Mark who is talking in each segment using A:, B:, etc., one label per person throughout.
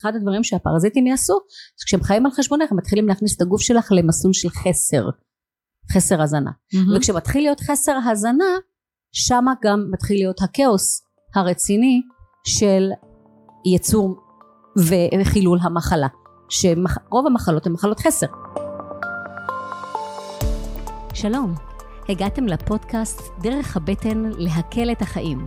A: אחד הדברים שהפרזיטים יעשו זה כשהם חיים על חשבונך הם מתחילים להכניס את הגוף שלך למסלול של חסר חסר הזנה.
B: מהמם.
A: וכשמתחיל להיות חסר הזנה שמה גם מתחיל להיות הכאוס הרציני של יצור וחילול המחלה שרוב המחלות הן מחלות חסר. שלום הגעתם לפודקאסט דרך הבטן להקל את החיים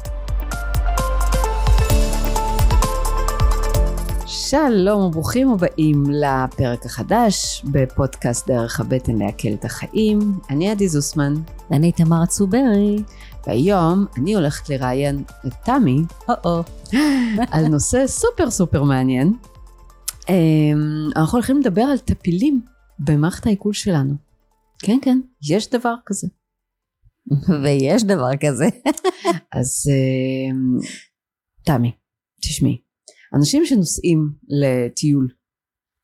B: שלום וברוכים הבאים לפרק החדש בפודקאסט דרך הבטן להקל את החיים. אני עדי זוסמן,
A: אני תמרה צוברי
B: והיום אני הולכת לראיין את תמי
A: או-או
B: על נושא סופר סופר מעניין. אמ, אנחנו הולכים לדבר על טפילים במערכת העיכול שלנו. כן, כן, יש דבר כזה.
A: ויש דבר כזה
B: אז אמ, תמי, תשמעי, אנשים שנוסעים לטיול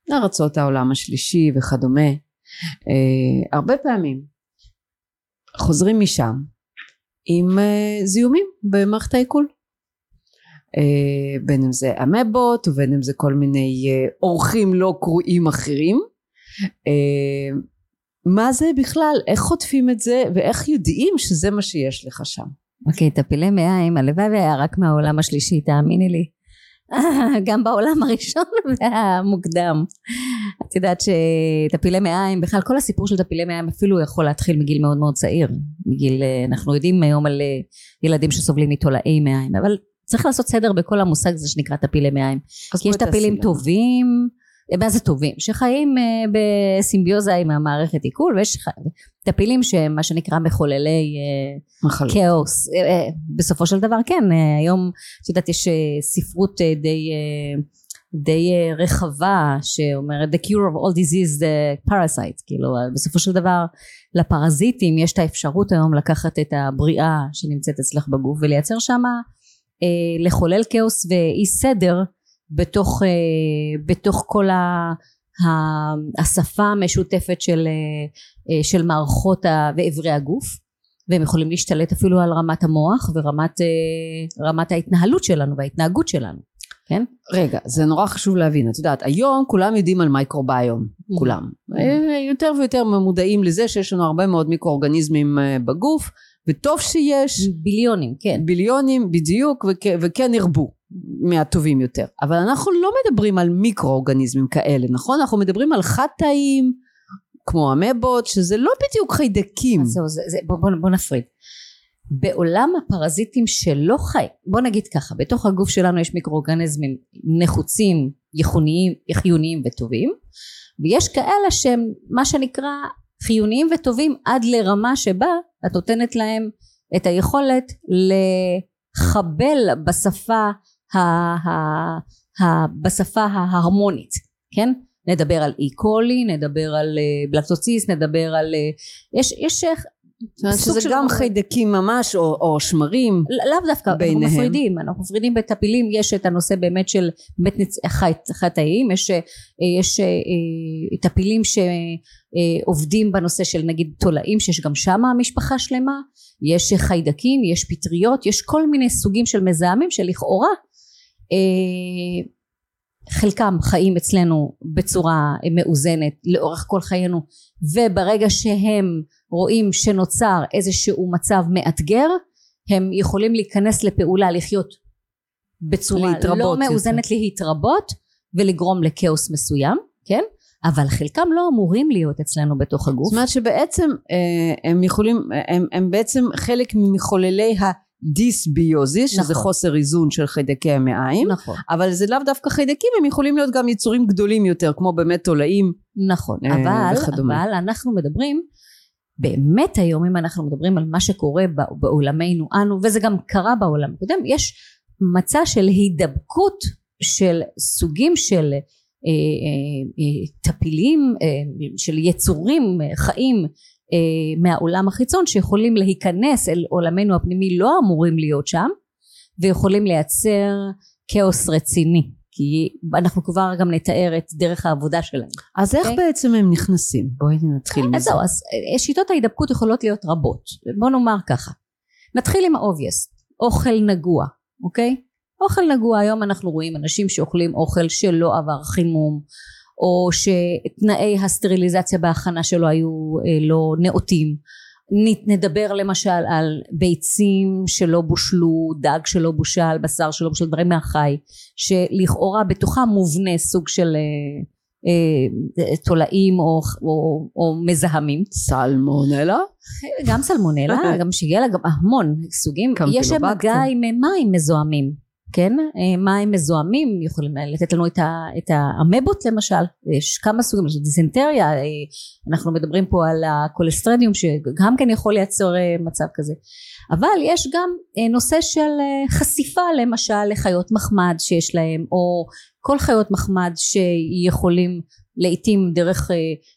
B: לארצות העולם השלישי וכדומה, אה, הרבה פעמים חוזרים משם עם אה, זיהומים במערכת העיכול. אה, בין אם זה אמבות ובין אם זה כל מיני אה, אורחים לא קרואים אחרים. אה, מה זה בכלל? איך חוטפים את זה ואיך יודעים שזה מה שיש לך שם?
A: אוקיי, טפילי מעיים, הלוואי והיה רק מהעולם השלישי, תאמיני לי. גם בעולם הראשון והמוקדם. את יודעת שטפילי מעיים, בכלל כל הסיפור של טפילי מעיים אפילו יכול להתחיל מגיל מאוד מאוד צעיר. מגיל, אה, אנחנו יודעים היום על אה, ילדים שסובלים מתולעי מעיים, אבל צריך לעשות סדר בכל המושג הזה שנקרא טפילי מעיים. כי יש טפילים. טובים, מה זה טובים? שחיים אה, בסימביוזה עם המערכת עיכול, ויש טפילים שהם מה שנקרא מחוללי אה,
B: מחלות.
A: כאוס. אה, בסופו של דבר כן, היום את יודעת יש ספרות די, די רחבה שאומרת the cure of all disease the parasite, כאילו בסופו של דבר לפרזיטים יש את האפשרות היום לקחת את הבריאה שנמצאת אצלך בגוף ולייצר שמה לחולל כאוס ואי סדר בתוך, אה, בתוך כל ה, השפה המשותפת של, אה, אה, של מערכות ואיברי הגוף והם יכולים להשתלט אפילו על רמת המוח ורמת רמת ההתנהלות שלנו וההתנהגות שלנו כן?
B: רגע, זה נורא חשוב להבין. את יודעת, היום כולם יודעים על מייקרוביום, כולם. אה, יותר ויותר מודעים לזה שיש לנו הרבה מאוד מיקרואורגניזמים בגוף, וטוב שיש
A: ביליונים כן
B: ביליונים בדיוק, וכ- וכן ירבו מהטובים יותר. אבל אנחנו לא מדברים על מיקרואורגניזמים כאלה, נכון? אנחנו מדברים על חד-תאים, כמו אמבות, שזה לא בדיוק חיידקים.
A: אז זהו, זה, זה, בוא, בוא, בוא נפריד. בעולם הפרזיטים שלא חי, בוא נגיד ככה, בתוך הגוף שלנו יש מיקרואורגניזמים נחוצים, ייחוניים, חיוניים וטובים, ויש כאלה שהם מה שנקרא חיוניים וטובים עד לרמה שבה את נותנת להם את היכולת לחבל בשפה, ה, ה, ה, בשפה ההרמונית, כן? נדבר על אי קולי, נדבר על אה, בלקטוציס, נדבר על... אה, יש, יש אה,
B: זאת אומרת שזה
A: של
B: גם חיידקים ממש, או, או שמרים.
A: לא- לאו דווקא, אנחנו
B: ביניהם.
A: מפרידים, אנחנו מפרידים בטפילים, יש את הנושא באמת של באמת חטאים, יש, אה, יש אה, אה, טפילים שעובדים בנושא של נגיד תולעים, שיש גם שם משפחה שלמה, יש חיידקים, יש פטריות, יש כל מיני סוגים של מזהמים שלכאורה אה, חלקם חיים אצלנו בצורה מאוזנת לאורך כל חיינו וברגע שהם רואים שנוצר איזשהו מצב מאתגר הם יכולים להיכנס לפעולה לחיות בצורה לא
B: יותר.
A: מאוזנת להתרבות ולגרום לכאוס מסוים כן אבל חלקם לא אמורים להיות אצלנו בתוך הגוף
B: זאת אומרת שבעצם אה, הם יכולים, הם, הם בעצם חלק ממחוללי הדיסביוזיס, שזה
A: נכון.
B: חוסר איזון של חיידקי המעיים,
A: נכון
B: אבל זה לאו דווקא חיידקים, הם יכולים להיות גם יצורים גדולים יותר, כמו באמת תולעים.
A: נכון
B: אה,
A: אבל,
B: וכדומה.
A: אבל אנחנו מדברים באמת היום אם אנחנו מדברים על מה שקורה בע- בעולמנו אנו וזה גם קרה בעולם הקודם יש מצע של הידבקות של סוגים של אה, אה, אה, טפילים אה, של יצורים אה, חיים מהעולם החיצון שיכולים להיכנס אל עולמנו הפנימי לא אמורים להיות שם ויכולים לייצר כאוס רציני כי אנחנו כבר גם נתאר את דרך העבודה שלהם.
B: אז איך okay? אוקיי? בעצם הם נכנסים? בואי נתחיל מזה.
A: אז זהו, אז אה, שיטות ההידבקות יכולות להיות רבות. בוא נאמר ככה. נתחיל עם האובייסט, אוכל נגוע, אוקיי? אוכל נגוע, היום אנחנו רואים אנשים שאוכלים אוכל שלא עבר חימום, או שתנאי הסטריליזציה בהכנה שלו היו אה, לא נאותים. נדבר למשל על ביצים שלא בושלו, דג שלא בושל, בשר שלא בושל, דברים מהחי, שלכאורה בתוכם מובנה סוג של אה, אה, תולעים או, או, או מזהמים.
B: סלמונלה?
A: גם סלמונלה, גם שיהיה לה גם המון סוגים. יש שם מגע עם מים מזוהמים. כן אה, מים מזוהמים יכולים לתת לנו את, ה, את האמבות למשל. יש כמה סוגים יש דיסנטריה אה, אנחנו מדברים פה על הקולסטרדיום שגם כן יכול לייצר אה, מצב כזה. אבל יש גם נושא של חשיפה למשל לחיות מחמד שיש להם או כל חיות מחמד שיכולים לעתים דרך אה,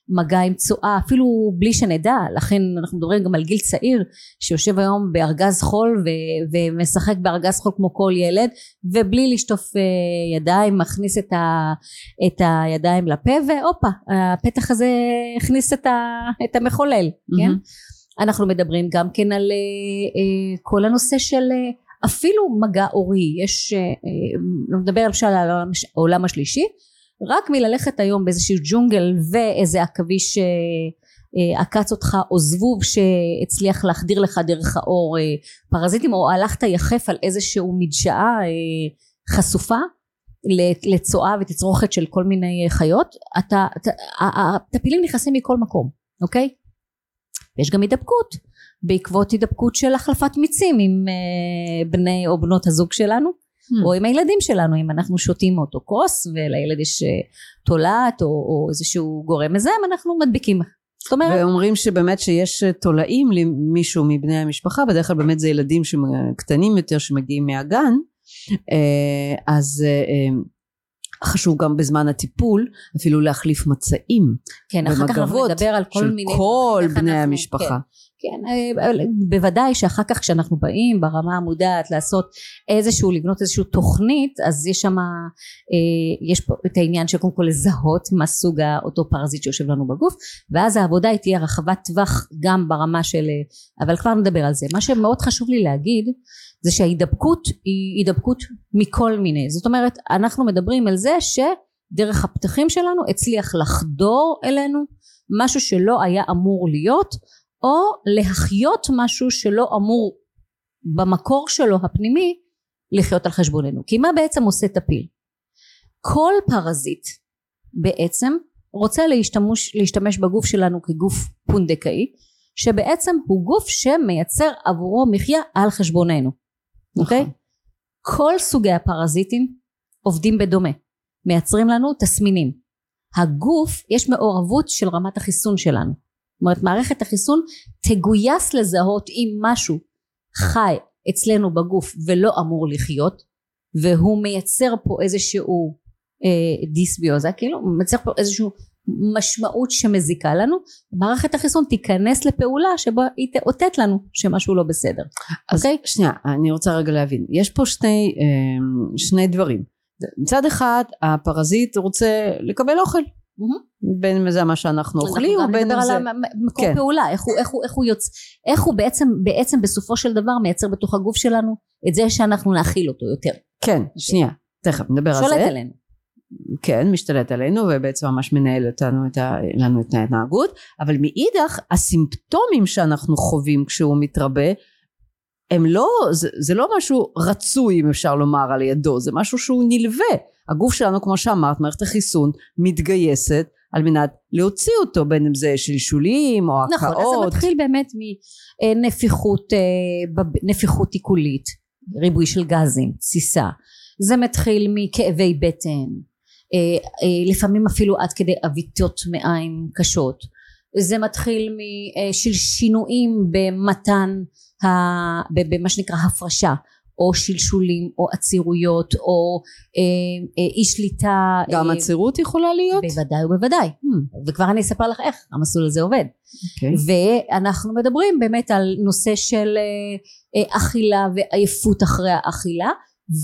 A: מגע עם צואה אפילו בלי שנדע לכן אנחנו מדברים גם על גיל צעיר שיושב היום בארגז חול ו- ומשחק בארגז חול כמו כל ילד ובלי לשטוף אה, ידיים מכניס את, ה- את הידיים לפה והופה הפתח הזה הכניס את, ה- את המחולל mm-hmm. כן אנחנו מדברים גם כן על uh, כל הנושא של אפילו מגע אורי יש נדבר למשל על העולם השלישי רק מללכת היום באיזשהו ג'ונגל ואיזה עכביש אה, אה, עקץ אותך או זבוב שהצליח להחדיר לך דרך האור אה, פרזיטים או הלכת יחף על איזשהו מדשאה חשופה לצואה ותצרוכת של כל מיני חיות אתה, הטפילים נכנסים מכל מקום אוקיי? יש גם הידבקות בעקבות הידבקות של החלפת מיצים עם בני או בנות הזוג שלנו hmm. או עם הילדים שלנו אם אנחנו שותים מאותו כוס ולילד יש אה, תולעת או, או איזשהו גורם מזהם אנחנו מדביקים
B: זאת אומרת ואומרים שבאמת שיש אה, תולעים למישהו מבני המשפחה בדרך כלל באמת זה ילדים קטנים יותר שמגיעים מהגן אה, אז חשוב גם בזמן הטיפול אפילו להחליף מצעים
A: כן אחר כך אנחנו נדבר על כל מיני
B: של כל בני אנחנו, המשפחה כן.
A: כן, אה, בוודאי שאחר כך כשאנחנו באים ברמה המודעת לעשות איזשהו, לבנות איזושהי תוכנית, אז יש שם, אה, יש פה את העניין של קודם כל לזהות מה סוג אותו פרזיט שיושב לנו בגוף, ואז העבודה היא תהיה רחבת טווח גם ברמה של, אה, אבל כבר נדבר על זה. מה שמאוד חשוב לי להגיד, זה שההידבקות היא הידבקות מכל מיני, זאת אומרת, אנחנו מדברים על זה שדרך הפתחים שלנו הצליח לחדור אלינו משהו שלא היה אמור להיות או להחיות משהו שלא אמור במקור שלו הפנימי לחיות על חשבוננו כי מה בעצם עושה טפיל כל פרזיט בעצם רוצה להשתמש, להשתמש בגוף שלנו כגוף פונדקאי שבעצם הוא גוף שמייצר עבורו מחיה על חשבוננו אוקיי? נכון. Okay? כל סוגי הפרזיטים עובדים בדומה מייצרים לנו תסמינים הגוף יש מעורבות של רמת החיסון שלנו זאת אומרת מערכת החיסון תגויס לזהות אם משהו חי אצלנו בגוף ולא אמור לחיות והוא מייצר פה איזשהו אה, דיסביוזה כאילו מייצר פה איזשהו משמעות שמזיקה לנו מערכת החיסון תיכנס לפעולה שבה היא תאותת לנו שמשהו לא בסדר
B: אז okay? אוקיי? שנייה אני רוצה רגע להבין יש פה שני, אה, שני דברים מצד אחד הפרזיט רוצה לקבל אוכל בין אם זה מה שאנחנו אוכלים או בין אם זה...
A: אנחנו גם נדבר על מקור כן. פעולה, איך הוא, איך, הוא, איך, הוא יוצ... איך הוא בעצם, בעצם בסופו של דבר מייצר בתוך הגוף שלנו את זה שאנחנו נאכיל אותו יותר.
B: כן, שנייה, תכף נדבר על זה.
A: שולט עלינו.
B: כן, משתלט עלינו ובעצם ממש מנהל אותנו, את ה... לנו את ההתנהגות, אבל מאידך הסימפטומים שאנחנו חווים כשהוא מתרבה הם לא, זה, זה לא משהו רצוי אם אפשר לומר על ידו, זה משהו שהוא נלווה. הגוף שלנו כמו שאמרת, מערכת החיסון מתגייסת על מנת להוציא אותו בין אם זה שלשולים או הקאות. נכון,
A: אז זה מתחיל באמת מנפיחות אה, נפיחות עיכולית, ריבוי של גזים, תסיסה. זה מתחיל מכאבי בטן, אה, אה, לפעמים אפילו עד כדי עוויתות מעיים קשות. זה מתחיל של שינויים במתן, במה שנקרא הפרשה או שלשולים או עצירויות או אה, אה, אי שליטה
B: גם
A: אה,
B: עצירות יכולה להיות?
A: בוודאי ובוודאי
B: Hmm,
A: וכבר אני אספר לך איך המסלול הזה עובד
B: אוקיי.
A: ואנחנו מדברים באמת על נושא של אה, אה, אכילה ועייפות אחרי האכילה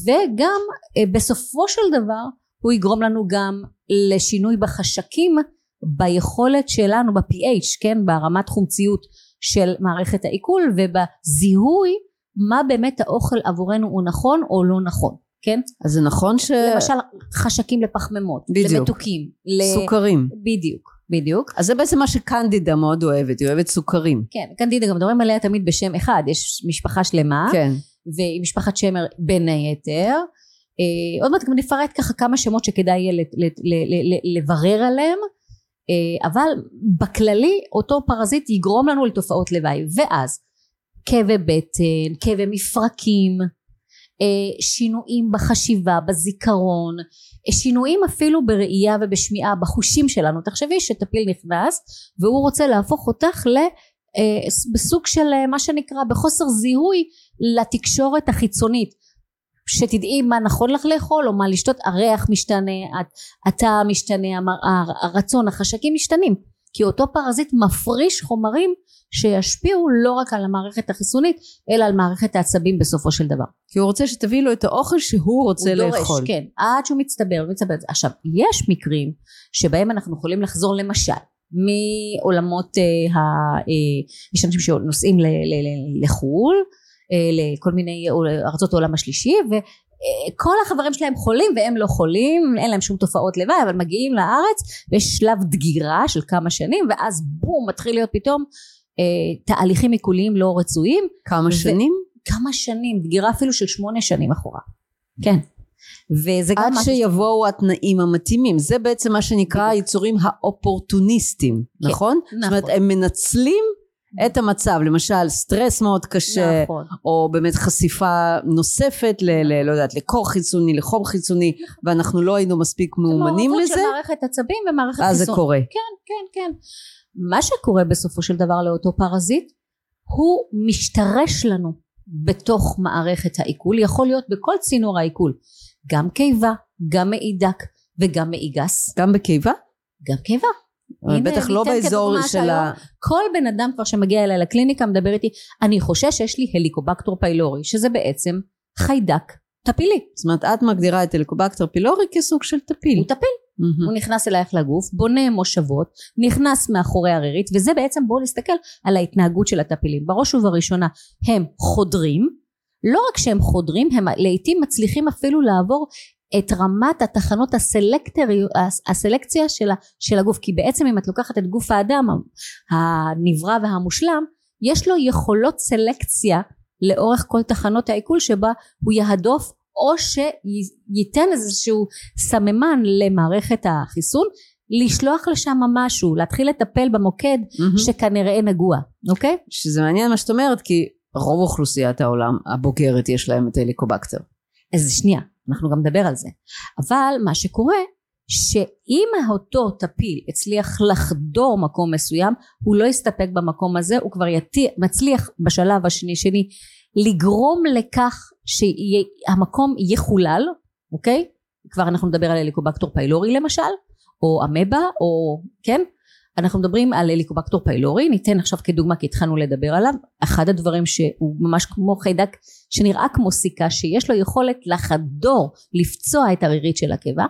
A: וגם אה, בסופו של דבר הוא יגרום לנו גם לשינוי בחשקים ביכולת שלנו ב-pH כן ברמת חומציות של מערכת העיכול ובזיהוי מה באמת האוכל עבורנו הוא נכון או לא נכון כן
B: אז זה נכון ש...
A: למשל חשקים לפחמימות
B: בדיוק.
A: למתוקים
B: סוכרים.
A: בדיוק בדיוק
B: אז זה בעצם מה שקנדידה מאוד אוהבת, היא אוהבת סוכרים.
A: כן קנדידה גם מדברים עליה תמיד בשם אחד יש משפחה שלמה
B: כן.
A: והיא משפחת שמר בין היתר אה, עוד מעט גם נפרט ככה כמה שמות שכדאי יהיה לברר עליהם אה, אבל בכללי אותו פרזיט יגרום לנו לתופעות לוואי ואז כאבי בטן, כאבי מפרקים, אה, שינויים בחשיבה, בזיכרון, אה, שינויים אפילו בראייה ובשמיעה בחושים שלנו. תחשבי שטפיל נכנס והוא רוצה להפוך אותך ל... אה, בסוג של מה שנקרא בחוסר זיהוי לתקשורת החיצונית שתדעי מה נכון לך לאכול או מה לשתות הריח משתנה הטעם משתנה הרצון החשקים משתנים כי אותו פרזיט מפריש חומרים שישפיעו לא רק על המערכת החיסונית אלא על מערכת העצבים בסופו של דבר
B: כי הוא רוצה שתביאי לו את האוכל שהוא רוצה
A: הוא
B: לאכול.
A: דורש, כן, עד שהוא מצטבר ומצטבר. עכשיו, יש מקרים שבהם אנחנו יכולים לחזור למשל מעולמות, אה, ה, אה, יש אנשים שנוסעים ל, ל, ל, לחו"ל, אה, לכל מיני ארצות העולם השלישי, וכל החברים שלהם חולים והם לא חולים, אין להם שום תופעות לוואי, אבל מגיעים לארץ ויש שלב דגירה של כמה שנים, ואז בום, מתחיל להיות פתאום אה, תהליכים עיכוליים לא רצויים.
B: כמה שנים?
A: כמה שנים, דגירה אפילו של שמונה שנים אחורה. כן. וזה גם
B: עד שיבואו התנאים המתאימים. זה בעצם מה שנקרא. היצורים האופורטוניסטים,
A: כן,
B: נכון? זאת אומרת,
A: נכון.
B: הם מנצלים את המצב, למשל סטרס מאוד קשה,
A: נכון.
B: או באמת חשיפה נוספת ל... ל לא יודעת, לקור חיצוני, לחום חיצוני, ואנחנו לא היינו מספיק מאומנים
A: מעורבות
B: לזה,
A: של מערכת עצבים ומערכת
B: אז זה
A: חיסון.
B: קורה.
A: כן, כן, כן. מה שקורה בסופו של דבר לאותו פרזיט, הוא משתרש לנו בתוך מערכת העיכול, יכול להיות בכל צינור העיכול, גם קיבה, גם מעי דק וגם מעי גס,
B: גם בקיבה?
A: גם קיבה. הנה,
B: בטח לא באזור של ה...
A: כל בן אדם כבר שמגיע אליי לקליניקה מדבר איתי, אני חושש שיש לי הליקובקטור פיילורי, שזה בעצם חיידק טפילי.
B: זאת אומרת, את מגדירה את הליקובקטר פילורי כסוג של טפיל.
A: הוא טפיל.
B: מהמם.
A: הוא נכנס אלייך לגוף, בונה מושבות, נכנס מאחורי הרירית, וזה בעצם בואו נסתכל על ההתנהגות של הטפילים. בראש ובראשונה הם חודרים, לא רק שהם חודרים, הם לעיתים מצליחים אפילו לעבור את רמת התחנות הסלקטרי, הסלקציה של, ה- של הגוף, כי בעצם אם את לוקחת את גוף האדם הנברא והמושלם, יש לו יכולות סלקציה לאורך כל תחנות העיכול שבה הוא יהדוף או שייתן איזשהו סממן למערכת החיסון לשלוח לשם משהו להתחיל לטפל במוקד
B: מהמם.
A: שכנראה נגוע אוקיי
B: שזה מעניין מה שאת אומרת, כי רוב אוכלוסיית העולם הבוגרת יש להם את הליקובקטר.
A: אז שנייה אנחנו גם נדבר על זה אבל מה שקורה שאם אותו טפיל הצליח לחדור מקום מסוים הוא לא יסתפק במקום הזה הוא כבר יתי, מצליח בשלב השני שני לגרום לכך שהמקום יחולל אוקיי? כבר אנחנו נדבר על הליקובקטור פיילורי למשל או אמבה או כן? אנחנו מדברים על הליקובקטור פיילורי ניתן עכשיו כדוגמה כי התחלנו לדבר עליו. אחד הדברים שהוא ממש כמו חיידק שנראה כמו סיכה שיש לו יכולת לחדור לפצוע את הרירית של הקיבה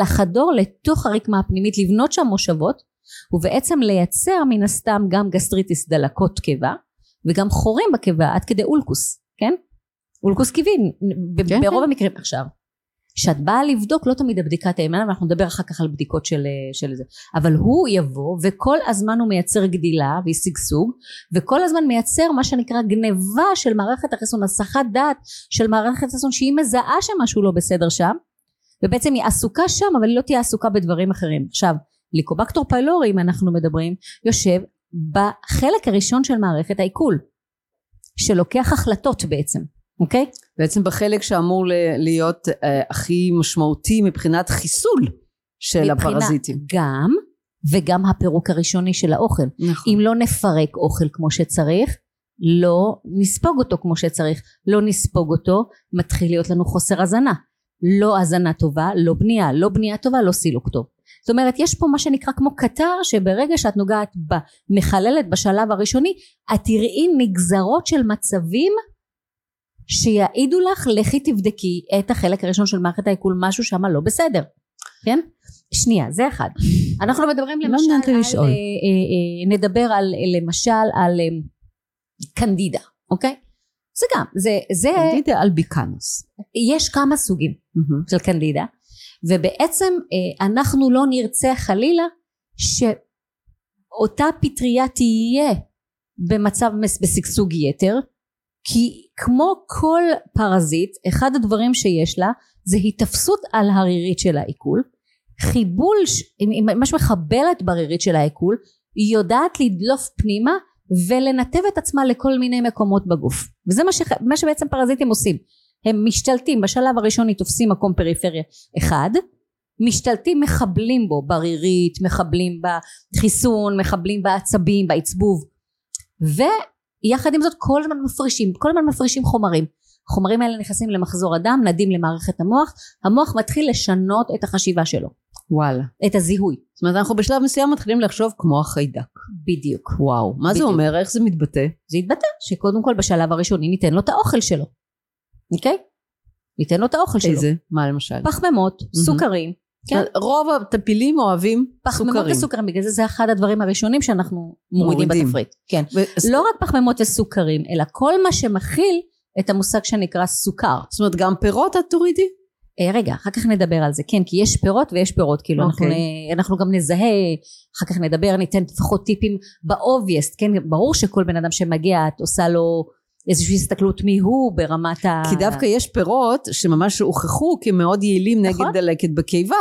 A: לחדור לתוך הרקמה הפנימית לבנות שם מושבות ובעצם לייצר מן הסתם גם גסטריטיס דלקות קיבה וגם חורים בקיבה עד כדי אולקוס כן אולקוס קיבי
B: כן,
A: ברוב
B: כן.
A: המקרים עכשיו. כשאת באה לבדוק לא תמיד הבדיקה תאמת ואנחנו נדבר אחר כך על בדיקות של, של זה. אבל הוא יבוא וכל הזמן הוא מייצר גדילה ושגשוג וכל הזמן מייצר מה שנקרא גניבה של מערכת החיסון הסחת דעת של מערכת החיסון שהיא מזהה שמשהו לא בסדר שם ובעצם היא עסוקה שם אבל היא לא תהיה עסוקה בדברים אחרים. עכשיו ליקובקטור פיילורי אם אנחנו מדברים יושב בחלק הראשון של מערכת העיכול שלוקח החלטות בעצם אוקיי
B: בעצם בחלק שאמור להיות אה, הכי משמעותי מבחינת חיסול של
A: מבחינה-
B: הפרזיטים.
A: גם וגם הפירוק הראשוני של האוכל
B: נכון.
A: אם לא נפרק אוכל כמו שצריך לא נספוג אותו כמו שצריך לא נספוג אותו מתחיל להיות לנו חוסר הזנה לא הזנה טובה לא בנייה לא בנייה טובה לא סילוק טוב זאת אומרת יש פה מה שנקרא כמו קטר שברגע שאת נוגעת במחללת בשלב הראשוני את תראי נגזרות של מצבים שיעידו לך לכי תבדקי את החלק הראשון של מערכת העיכול משהו שם לא בסדר כן שנייה זה אחד אנחנו מדברים
B: לא
A: למשל
B: לי
A: על,
B: לשאול.
A: אה, אה, אה, נדבר על למשל על קנדידה אוקיי זה גם זה זה
B: קנדידה אלביקנוס.
A: יש כמה סוגים
B: מהמם.
A: של קנדידה ובעצם אנחנו לא נרצה חלילה שאותה פטריה תהיה במצב בשגשוג יתר כי כמו כל פרזיט אחד הדברים שיש לה זה היתפסות על הרירית של העיכול. חיבול ש- היא ממש מחבלת ברירית של העיכול היא יודעת לדלוף פנימה ולנתב את עצמה לכל מיני מקומות בגוף. וזה מה, שח... מה שבעצם פרזיטים עושים. הם משתלטים בשלב הראשוני תופסים מקום פריפריה אחד משתלטים מחבלים בו ברירית מחבלים בחיסון מחבלים בעצבים בעצבוב ויחד עם זאת כל הזמן מפרישים כל הזמן מפרישים חומרים החומרים האלה נכנסים למחזור הדם נדים למערכת המוח המוח מתחיל לשנות את החשיבה שלו
B: וואלה.
A: את הזיהוי
B: זאת אומרת אנחנו בשלב מסוים מתחילים לחשוב כמו החיידק.
A: בדיוק
B: וואו. מה זה
A: בדיוק.
B: אומר? איך זה מתבטא?
A: זה יתבטא שקודם כל בשלב הראשוני ניתן לו את האוכל שלו אוקיי? ניתן לו את האוכל שלו
B: איזה? מה למשל?
A: פחמימות סוכרים כן.
B: רוב הטפילים אוהבים
A: פחמימות
B: סוכרים.
A: וסוכרים בגלל זה זה אחד הדברים הראשונים שאנחנו מורידים
B: מורידים.
A: בתפריט כן
B: ו-
A: לא רק פחמימות וסוכרים אלא כל מה שמכיל את המושג שנקרא סוכר
B: זאת אומרת גם פירות את תורידי?
A: אה, רגע אחר כך נדבר על זה כן כי יש פירות ויש פירות כאילו אנחנו,
B: אוקיי.
A: נ- אנחנו גם נזהה אחר כך נדבר ניתן לפחות טיפים באובייסט כן ברור שכל בן אדם שמגיע את עושה לו איזושהי הסתכלות מי הוא ברמת ה...
B: כי דווקא יש פירות שממש הוכחו כמאוד יעילים
A: נכון.
B: נגד דלקת בקיבה.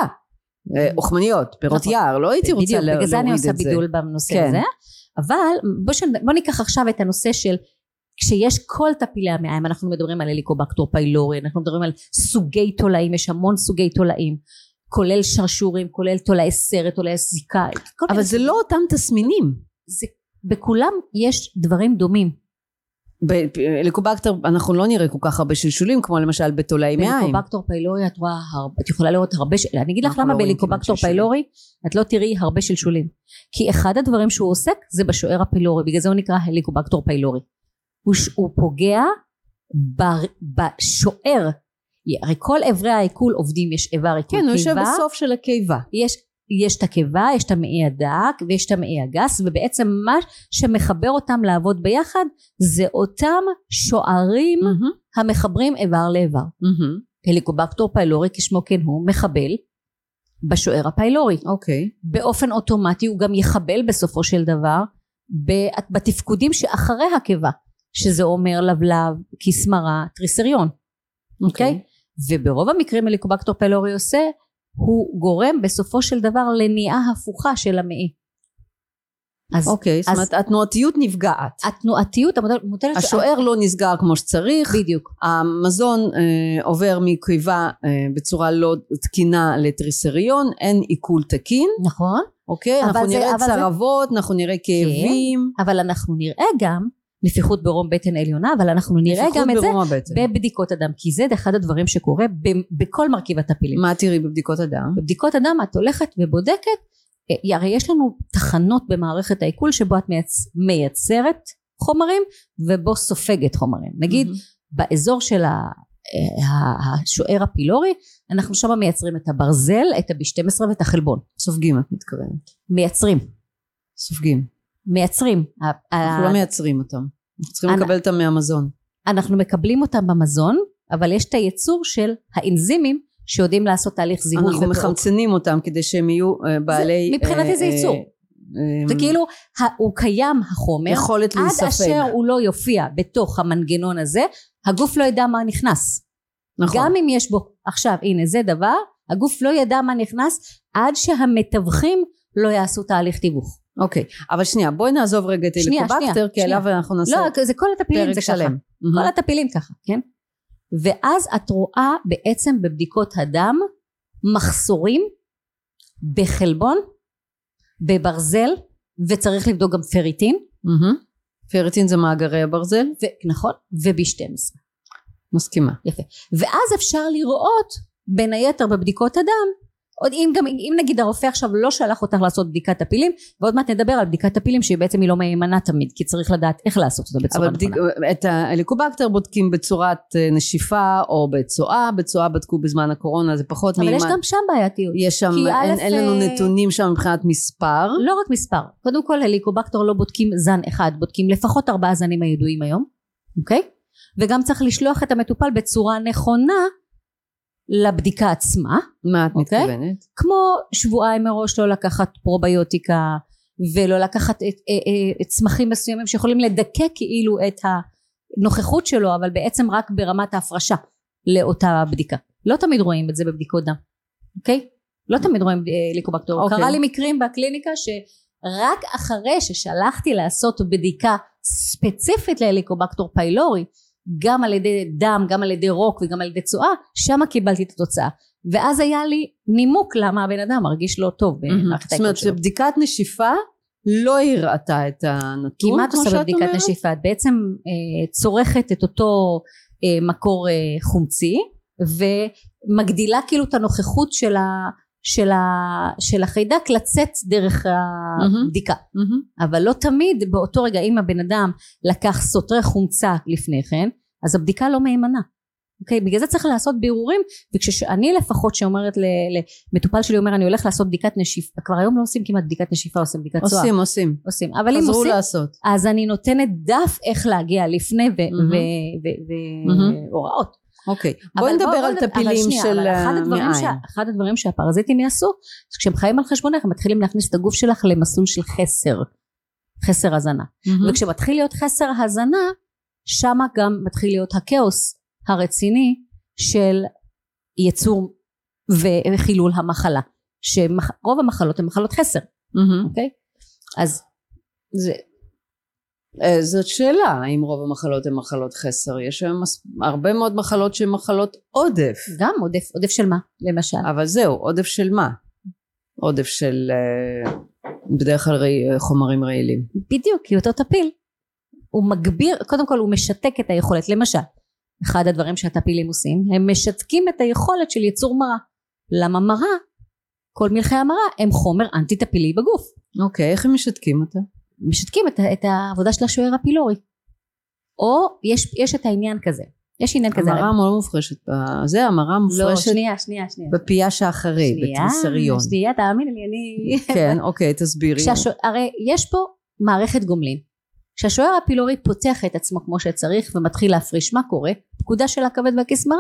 B: אה, אוכמניות, פירות
A: נכון.
B: יער, לא הייתי רוצה
A: בדיוק,
B: לה-
A: בגלל זה אני
B: להוריד
A: עושה
B: את זה.
A: בידול בנושא
B: כן.
A: הזה אבל בוא, שנ... בוא ניקח עכשיו את הנושא של כשיש כל טפילי המעיים אנחנו מדברים על הליקובקטור פיילורי אנחנו מדברים על סוגי תולעים יש המון סוגי תולעים כולל שרשורים כולל תולעי סרט תולעי כל
B: אבל זה לא אותם תסמינים.
A: זה, בכולם יש דברים דומים
B: בליקובקטר אנחנו לא נראה כל כך הרבה שלשולים כמו למשל בתולעי מעיים.
A: בליקובקטור פיילורי את רואה הרבה, את יכולה לראות הרבה, של- אני אגיד לך
B: אנחנו
A: למה
B: לא
A: בליקובקטור. פיילורי את לא תראי הרבה שלשולים כי אחד הדברים שהוא עוסק זה בשוער הפילורי בגלל זה הוא נקרא הליקובקטור פיילורי הוא, ש- הוא פוגע ב- בשוער הרי כל אברי העיכול עובדים יש איבר עיכול
B: כן, הוא יושב
A: קיבה,
B: בסוף של הקיבה.
A: יש, יש את הקיבה, יש את המעי הדק ויש את המעי הגס ובעצם מה שמחבר אותם לעבוד ביחד זה אותם שוערים
B: מהמם,
A: המחברים איבר לאיבר
B: מהמם.
A: הליקובקטור פיילורי כשמו כן הוא מחבל בשוער הפיילורי
B: אוקיי.
A: באופן אוטומטי הוא גם יחבל בסופו של דבר בתפקודים שאחרי הקיבה שזה אומר לבלב, כסמרה, טריסריון אוקיי? וברוב המקרים הליקובקטור פיילורי עושה הוא גורם בסופו של דבר לניעה הפוכה של המעי אז
B: אוקיי, זאת
A: אז-
B: אומרת התנועתיות נפגעת.
A: התנועתיות המוטלת מוטלת
B: השוער לא נסגר כמו שצריך.
A: בדיוק
B: המזון אה, עובר מקיבה אה, בצורה לא תקינה לטריסריון, אין עיכול תקין,
A: נכון
B: אוקיי? אנחנו
A: זה-
B: נראה
A: אבל זה-
B: צרבות, אנחנו נראה כאבים,
A: אבל אנחנו נראה גם נפיחות ברום בטן עליונה אבל אנחנו נראה גם את זה
B: הבטן.
A: בבדיקות הדם כי זה אחד הדברים שקורה ב- בכל מרכיב הטפילים
B: מה תראי בבדיקות הדם?
A: בבדיקות הדם את הולכת ובודקת אה, הרי יש לנו תחנות במערכת העיכול שבו את מייצ... מייצרת חומרים ובו סופגת חומרים נגיד
B: מהמם.
A: באזור של. אה, ה- השוער הפילורי אנחנו שם מייצרים את הברזל את ה-B12 ואת החלבון
B: סופגים את מתכוונת.
A: מייצרים
B: סופגים.
A: מייצרים ה- ה-
B: אנחנו לא מייצרים אותם. אנחנו צריכים לקבל אותם מהמזון.
A: אנחנו מקבלים אותם במזון אבל יש את הייצור של האנזימים שיודעים לעשות תהליך זיהוי
B: אנחנו
A: ופירוק.
B: מחמצנים אותם כדי שהם יהיו אה, בעלי...
A: מבחינתי זה
B: אה,
A: ייצור.
B: אה,
A: זה כאילו הוא קיים החומר
B: יכולת
A: עד
B: להיספג.
A: אשר הוא לא יופיע בתוך המנגנון הזה הגוף לא ידע מה נכנס
B: נכון.
A: גם אם יש בו עכשיו הנה זה דבר הגוף לא ידע מה נכנס עד שהמתווכים לא יעשו תהליך תיווך
B: אוקיי, אבל שנייה, בואי נעזוב רגע את הליקובקטר, כי. עליו אנחנו נעשה
A: לא זה כל הטפילים
B: פרק
A: זה ככה
B: שלם.
A: כל הטפילים ככה כן ואז את רואה בעצם בבדיקות הדם מחסורים בחלבון בברזל וצריך לבדוק גם פריטין
B: מהמם. פריטין זה מאגרי הברזל?
A: ו- נכון, וב-12.
B: מסכימה.
A: ואז אפשר לראות בין היתר בבדיקות הדם עוד אם גם אם נגיד הרופא עכשיו לא שלח אותך לעשות בדיקת טפילים ועוד מעט נדבר על בדיקת טפילים שהיא בעצם היא לא מהימנה תמיד כי צריך לדעת איך לעשות אותה בצורה
B: אבל
A: נכונה.
B: בדיק, את ההליקובקטר בודקים בצורת אה, נשיפה או בצואה, בצואה בדקו בזמן הקורונה זה פחות
A: אבל יש
B: מהימן.
A: גם שם בעייתיות
B: יש שם, אין,
A: א',
B: אין לנו
A: אה,
B: נתונים שם מבחינת מספר.
A: לא רק מספר קודם כל הליקובקטור לא בודקים זן אחד בודקים לפחות ארבעה זנים הידועים היום אוקיי וגם צריך לשלוח את המטופל בצורה נכונה לבדיקה עצמה
B: מה את
A: אוקיי.
B: מתכוונת?
A: כמו שבועיים מראש לא לקחת פרוביוטיקה ולא לקחת את, את, את צמחים מסוימים שיכולים לדכא כאילו את הנוכחות שלו אבל בעצם רק ברמת ההפרשה לאותה בדיקה לא תמיד רואים את זה בבדיקות דם אוקיי? לא תמיד רואים אה, ליקובקטור
B: אוקיי.
A: קרה לי מקרים בקליניקה שרק אחרי ששלחתי לעשות בדיקה ספציפית לליקובקטור פיילורי גם על ידי דם גם על ידי רוק וגם על ידי צואה שמה קיבלתי את התוצאה ואז היה לי נימוק למה הבן אדם מרגיש לא טוב. במערכת
B: זאת אומרת
A: העיכול שלו.
B: שבדיקת נשיפה לא הראתה את הנתון,
A: כי מה את
B: כמו
A: עושה
B: שאת
A: בבדיקת
B: אומרת?
A: נשיפה? את בעצם אה, צורכת את אותו אה, מקור אה, חומצי ומגדילה כאילו את הנוכחות של, ה, של, ה, של החיידק לצאת דרך הבדיקה
B: מהמם.
A: אבל לא תמיד באותו רגע אם הבן אדם לקח סותרי חומצה לפני כן אז הבדיקה לא מהימנה אוקיי בגלל זה צריך לעשות בירורים וכשאני לפחות שאומרת למטופל שלי אומר אני הולך לעשות בדיקת נשיפה כבר היום לא עושים כמעט בדיקת נשיפה עושים בדיקת צואה
B: עושים עושים,
A: עושים אבל אם עושים
B: לעשות.
A: אז אני נותנת דף איך להגיע לפני
B: מהמם. מהמם.
A: והוראות
B: אוקיי, בואי נדבר על טפילים של
A: שה,
B: מעיים.
A: אחד הדברים שהפרזיטים יעשו זה כשהם חיים על חשבונך הם מתחילים להכניס את הגוף שלך למסלול של חסר חסר הזנה
B: מהמם.
A: וכשמתחיל להיות חסר הזנה שמה גם מתחיל להיות הכאוס הרציני של יצור וחילול המחלה שרוב המחלות הן מחלות חסר. אוקיי אז זה
B: זאת שאלה, האם רוב המחלות הן מחלות חסר? יש היום הרבה מאוד מחלות שהן מחלות עודף.
A: גם עודף עודף של מה למשל
B: אבל זהו, עודף של מה? עודף של אה, בדרך כלל רעי- חומרים רעילים.
A: בדיוק כי אותו טפיל הוא מגביר קודם כל הוא משתק את היכולת למשל אחד הדברים שהטפילים עושים הם משתקים את היכולת של יצור מרה למה מרה כל מלחי המרה הם חומר אנטי טפילי בגוף
B: אוקיי, איך הם משתקים אותה?
A: משתקים את, את העבודה של השוער הפילורי. או יש, יש את העניין כזה. יש עניין כזה.
B: המרה לא מופרשת, זה המרה
A: לא
B: מופרשת
A: שנייה שנייה שנייה.
B: בפייה שאחרי,
A: שנייה,
B: בתריסריון.
A: שנייה תאמיני לי אני
B: כן, אוקיי, תסבירי.
A: כשהשוע- הרי יש פה מערכת גומלין. כשהשוער הפילורי פותח את עצמו כמו שצריך ומתחיל להפריש מה קורה? פקודה של הכבד והכסמרה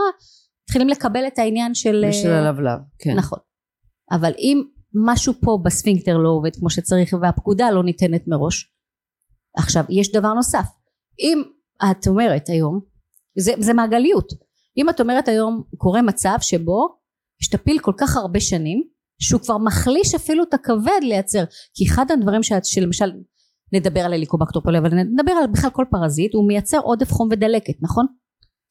A: מתחילים לקבל את העניין של
B: ושל הלבלב, כן.
A: נכון. אבל אם משהו פה בספינקטר לא עובד כמו שצריך והפקודה לא ניתנת מראש. עכשיו יש דבר נוסף. אם את אומרת היום זה, זה מעגליות. אם את אומרת היום קורה מצב שבו יש טפיל כל כך הרבה שנים שהוא כבר מחליש אפילו את הכבד לייצר. כי אחד הדברים שאת, שלמשל נדבר על ההליקובקטר פילורי אבל נדבר על בכלל כל פרזיט הוא מייצר עודף חום ודלקת נכון?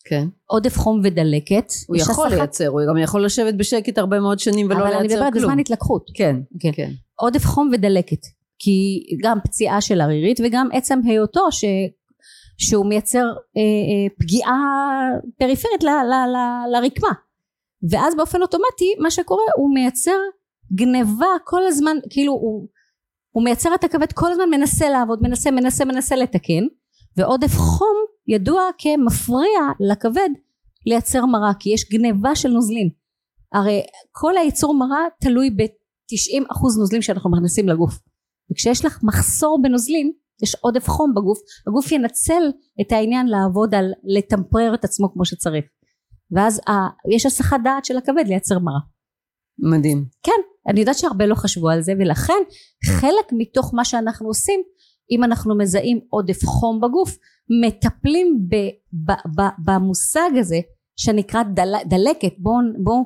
B: כן.
A: עודף חום ודלקת
B: הוא יכול
A: הסחת-
B: לייצר, הוא גם יכול לשבת בשקט הרבה מאוד שנים ולא
A: אבל אני
B: לייצר
A: מדברת
B: כלום.
A: בזמן התלקחות
B: כן,
A: כן.
B: כן.
A: עודף חום ודלקת כי גם פציעה של ערירית וגם עצם היותו ש... שהוא מייצר אה, אה, פגיעה פריפרית ל, ל, ל, לרקמה ואז באופן אוטומטי מה שקורה הוא מייצר גניבה כל הזמן כאילו הוא, הוא מייצר את הכבד כל הזמן מנסה לעבוד מנסה מנסה מנסה לתקן ועודף חום ידוע כמפריע לכבד לייצר מרה כי יש גניבה של נוזלים. הרי כל הייצור מרה תלוי ב-90% נוזלים שאנחנו מכניסים לגוף. וכשיש לך מחסור בנוזלים יש עודף חום בגוף הגוף ינצל את העניין לעבוד על לטמפרר את עצמו כמו שצריך. ואז ה, יש הסחת דעת של הכבד לייצר מרה.
B: מדהים.
A: כן אני יודעת שהרבה לא חשבו על זה ולכן חלק מתוך מה שאנחנו עושים אם אנחנו מזהים עודף חום בגוף מטפלים ב, ב, ב, במושג הזה שנקרא דל, דלקת. בואו בוא,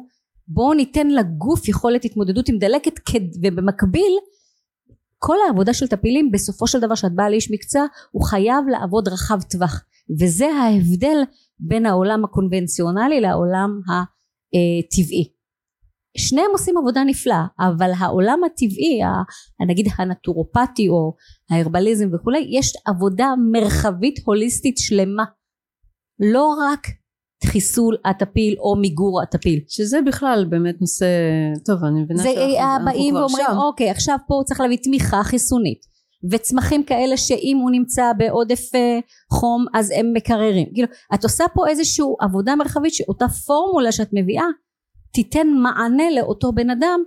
A: בוא ניתן לגוף יכולת התמודדות עם דלקת כד- ובמקביל כל העבודה של טפילים בסופו של דבר שאת באה לאיש מקצוע הוא חייב לעבוד רחב טווח. וזה ההבדל בין העולם הקונבנציונלי לעולם הטבעי שניהם עושים עבודה נפלאה אבל העולם הטבעי נגיד הנטורופטי או ההרבליזם וכולי יש עבודה מרחבית הוליסטית שלמה. לא רק חיסול הטפיל או מיגור הטפיל.
B: שזה בכלל באמת נושא, טוב אני מבינה
A: זה
B: שאנחנו
A: אה,
B: אנחנו
A: באים
B: כבר
A: ואומרים
B: שם.
A: אוקיי עכשיו פה צריך להביא תמיכה חיסונית. וצמחים כאלה שאם הוא נמצא בעודף אה, חום אז הם מקררים. כאילו את עושה פה איזושהי עבודה מרחבית שאותה פורמולה שאת מביאה תיתן מענה לאותו בן אדם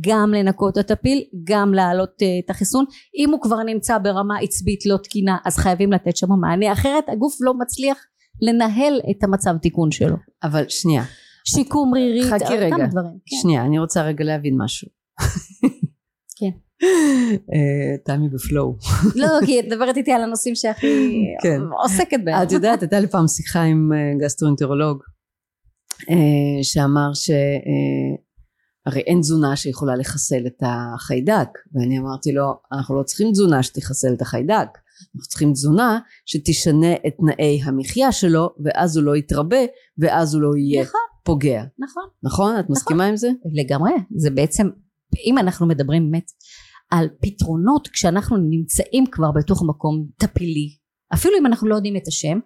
A: גם לנקות את הטפיל גם להעלות אה, את החיסון אם הוא כבר נמצא ברמה עצבית לא תקינה אז חייבים לתת שם מענה אחרת הגוף לא מצליח לנהל את המצב תיקון שלו
B: אבל שנייה,
A: שיקום רירית
B: חכי
A: כמה
B: רגע.
A: דברים כן.
B: שנייה, אני רוצה רגע להבין משהו.
A: כן.
B: אה, תמי ב flow.
A: לא כי את מדברת איתי על הנושאים שהכי
B: כן.
A: עוסקת בהם
B: את יודעת, הייתה לי פעם שיחה עם אה, גסטרואנטרולוג אה, שאמר ש... אה, אין תזונה שיכולה לחסל את החיידק. ואני אמרתי לו אנחנו לא צריכים תזונה שתחסל את החיידק. אנחנו צריכים תזונה שתשנה את תנאי המחיה שלו ואז הוא לא יתרבה ואז הוא לא יהיה
A: נכון.
B: פוגע.
A: נכון.
B: נכון? את מסכימה עם זה?
A: לגמרי. זה בעצם אם אנחנו מדברים באמת על פתרונות כשאנחנו נמצאים כבר בתוך מקום טפילי אפילו אם אנחנו לא יודעים את השם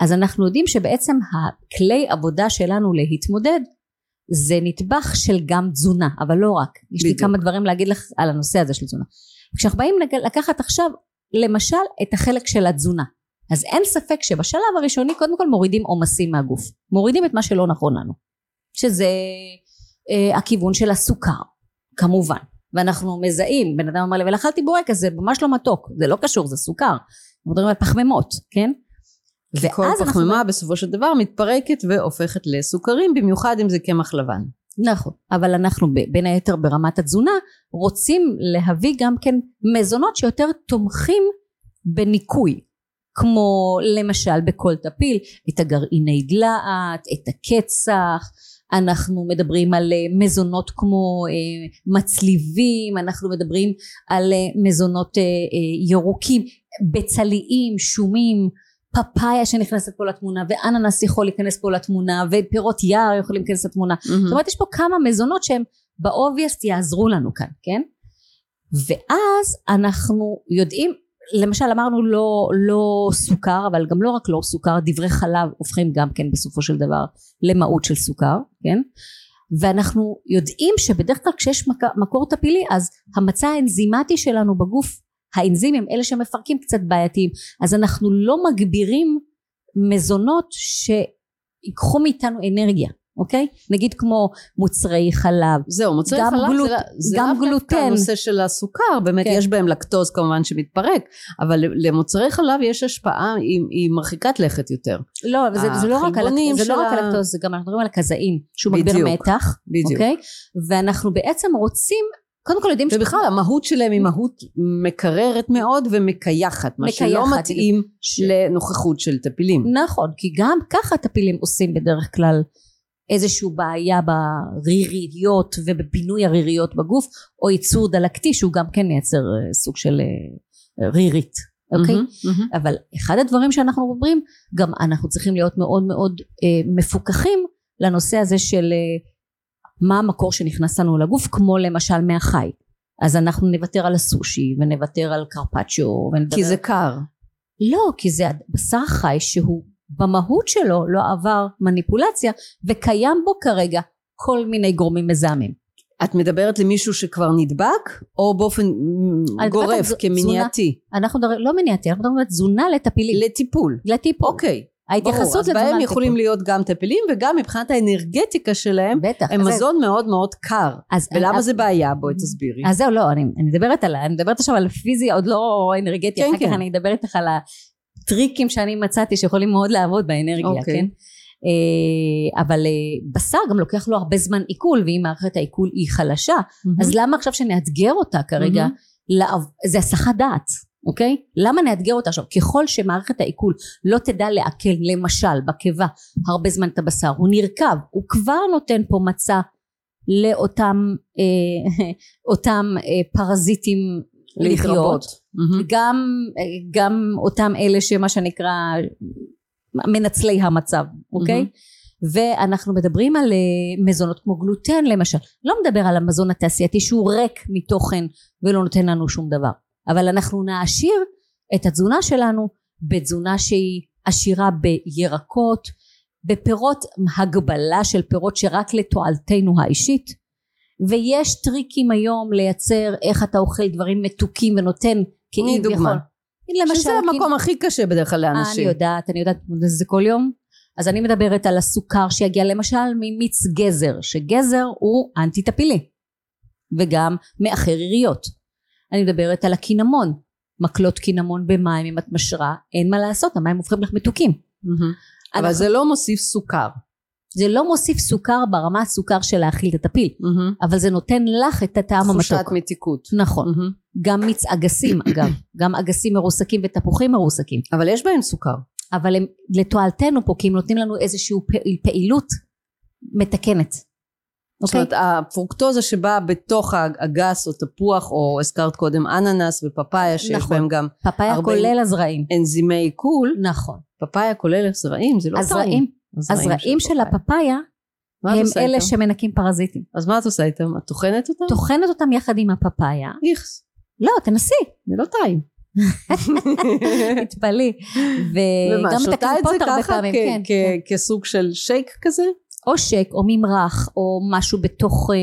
A: אז אנחנו יודעים שבעצם הכלי עבודה שלנו להתמודד זה נדבך של גם תזונה אבל לא רק. יש לי
B: בדיוק.
A: כמה דברים להגיד לך על הנושא הזה של תזונה. כשאנחנו באים לקחת עכשיו למשל את החלק של התזונה אז אין ספק שבשלב הראשוני קודם כל מורידים עומסים מהגוף. מורידים את מה שלא נכון לנו. שזה אה, הכיוון של הסוכר כמובן. ואנחנו מזהים בן אדם אומר לי אבל אכלתי בורקס זה ממש לא מתוק. זה לא קשור זה סוכר. אנחנו מדברים על פחמימות כן ואז אנחנו
B: פחמימה בסופו של דבר מתפרקת והופכת לסוכרים במיוחד אם זה קמח לבן.
A: נכון אבל אנחנו בין היתר ברמת התזונה רוצים להביא גם כן מזונות שיותר תומכים בניקוי כמו למשל בכל טפיל את הגרעיני דלעת את הקצח אנחנו מדברים על אה, מזונות כמו אה, מצליבים אנחנו מדברים על אה, מזונות ירוקים בצליים שומים פפאיה שנכנסת פה לתמונה ואננס יכול להיכנס פה לתמונה ופירות יער יכולים להיכנס לתמונה. זאת אומרת יש פה כמה מזונות שהם באובייסט יעזרו לנו כאן כן? ואז אנחנו יודעים למשל אמרנו לא, לא סוכר אבל גם לא רק לא סוכר דברי חלב הופכים גם כן בסופו של דבר למהות של סוכר כן? ואנחנו יודעים שבדרך כלל כשיש מק- מקור טפילי אז המצע האנזימטי שלנו בגוף האנזימים אלה שמפרקים קצת בעייתיים אז אנחנו לא מגבירים מזונות שיקחו מאיתנו אנרגיה אוקיי נגיד כמו מוצרי חלב
B: זהו, מוצרי חלב
A: גלוט-
B: זה, זה
A: גם
B: לאו דווקא. הנושא של הסוכר, באמת
A: כן.
B: יש בהם לקטוז כמובן שמתפרק, אבל למוצרי חלב יש השפעה, היא, היא מרחיקת לכת יותר.
A: לא אבל זה, זה לא רק על
B: החלבונים
A: זה לא רק זה גם אנחנו מדברים על הכזאין שהוא מגביר מתח
B: בדיוק.
A: אוקיי ואנחנו בעצם רוצים קודם כל יודעים
B: ובכלל המהות שלהם היא מהות מקררת מאוד ומקייחת, מה שלא
A: מקייחת.
B: מתאים
A: ש-
B: לנוכחות של טפילים.
A: נכון כי גם ככה טפילים עושים בדרך כלל איזושהי בעיה בריריות ובפינוי הריריות בגוף או ייצור דלקתי שהוא גם כן מייצר אה, סוג של אה, רירית אוקיי
B: מהמם, מהמם.
A: אבל אחד הדברים שאנחנו אומרים גם אנחנו צריכים להיות מאוד מאוד אה, מפוקחים לנושא הזה של אה, מה המקור שנכנס לנו לגוף כמו למשל מהחי אז אנחנו נוותר על הסושי ונוותר על קרפצ'ו ונדבר...
B: כי זה קר.
A: לא כי זה בשר חי שהוא במהות שלו לא עבר מניפולציה וקיים בו כרגע כל מיני גורמים מזהמים
B: את מדברת למישהו שכבר נדבק, או באופן
A: על
B: גורף, כמניעתי?
A: אנחנו מדברים לא מניעתי אנחנו מדברים על תזונה לטפילים
B: לטיפול.
A: לטיפול
B: אוקיי. ברור,
A: ההתייחסות
B: אז
A: לתזונה
B: בהם
A: לטיפול.
B: יכולים להיות גם טפילים וגם מבחינת האנרגטיקה שלהם
A: בטח
B: הם
A: אז זה-
B: מזון מאוד מאוד קר
A: אז
B: ולמה
A: אז-
B: זה בעיה בואי תסבירי
A: אז זהו לא אני, אני מדברת על אני מדברת עכשיו על פיזי עוד לא אנרגטי
B: כן,
A: אחר
B: כן.
A: כך אני אדבר איתך על הטריקים שאני מצאתי שיכולים מאוד לעבוד באנרגיה
B: אוקיי.
A: כן אה, אבל אה, בשר גם לוקח לו הרבה זמן עיכול ואם מערכת העיכול היא חלשה אז למה עכשיו שנאתגר אותה כרגע
B: מהמם.
A: לעב- זה הסחת דעת אוקיי? למה נאתגר אותה עכשיו? ככל שמערכת העיכול לא תדע לעכל למשל בקיבה הרבה זמן את הבשר הוא נרקב. הוא כבר נותן פה מצע לאותם אה, אותם אה, פרזיטים לחיות.
B: מהמם.
A: גם אה, גם אותם אלה שמה שנקרא מנצלי המצב אוקיי?
B: מהמם.
A: ואנחנו מדברים על אה, מזונות כמו גלוטן למשל. לא מדבר על המזון התעשייתי שהוא ריק מתוכן ולא נותן לנו שום דבר אבל אנחנו נעשיר את התזונה שלנו בתזונה שהיא עשירה בירקות בפירות הגבלה של פירות שרק לתועלתנו האישית ויש טריקים היום לייצר איך אתה אוכל דברים מתוקים ונותן
B: תני דוגמה.
A: למשל,
B: שזה המקום הכי קשה בדרך כלל
A: אני
B: לאנשים.
A: יודעת, אני יודעת להתמודד עם זה כל יום. אז אני מדברת על הסוכר שיגיע למשל ממיץ גזר, שגזר הוא אנטי טפילי וגם מאחר יריות. אני מדברת על הקינמון, מקלות קינמון במים אם את משרה, אין מה לעשות, המים הופכים לך מתוקים.
B: מהמם. אבל זה לא מוסיף סוכר.
A: זה לא מוסיף סוכר ברמה הסוכר של להאכיל את הטפיל,
B: מהמם.
A: אבל זה נותן לך את הטעם
B: תחושת
A: המתוק.
B: מתיקות.
A: נכון.
B: מהמם.
A: גם מיץ אגסים אגב, גם אגסים מרוסקים ותפוחים מרוסקים.
B: אבל יש בהם סוכר.
A: אבל הם לתועלתנו פה כי הם נותנים לנו איזושהי פעיל- פעילות מתקנת.
B: זאת
A: אוקיי?
B: אומרת, הפרוקטוזה שבאה בתוך האגס או תפוח, או הזכרת קודם אננס ופפאיה, שיש
A: נכון.
B: בהם גם
A: פפאיה כולל הזרעים.
B: אנזימי עיכול,
A: נכון.
B: פפאיה כולל זרעים, זה לא.
A: הזרעים, הזרעים של
B: פפאיה.
A: הפפאיה הם אלה
B: איתם?
A: שמנקים פרזיטים.
B: אז מה את עושה איתם? את טוחנת אותם?
A: טוחנת אותם יחד עם הפפאיה.
B: איכס,
A: לא, תנסי,
B: זה לא טעים.
A: תתפלאי.
B: ומה,
A: וגם את הקליפות הרבה פעמים, כן. כן.
B: כסוג של שייק כזה?
A: או שק או ממרח או משהו בתוך, אה,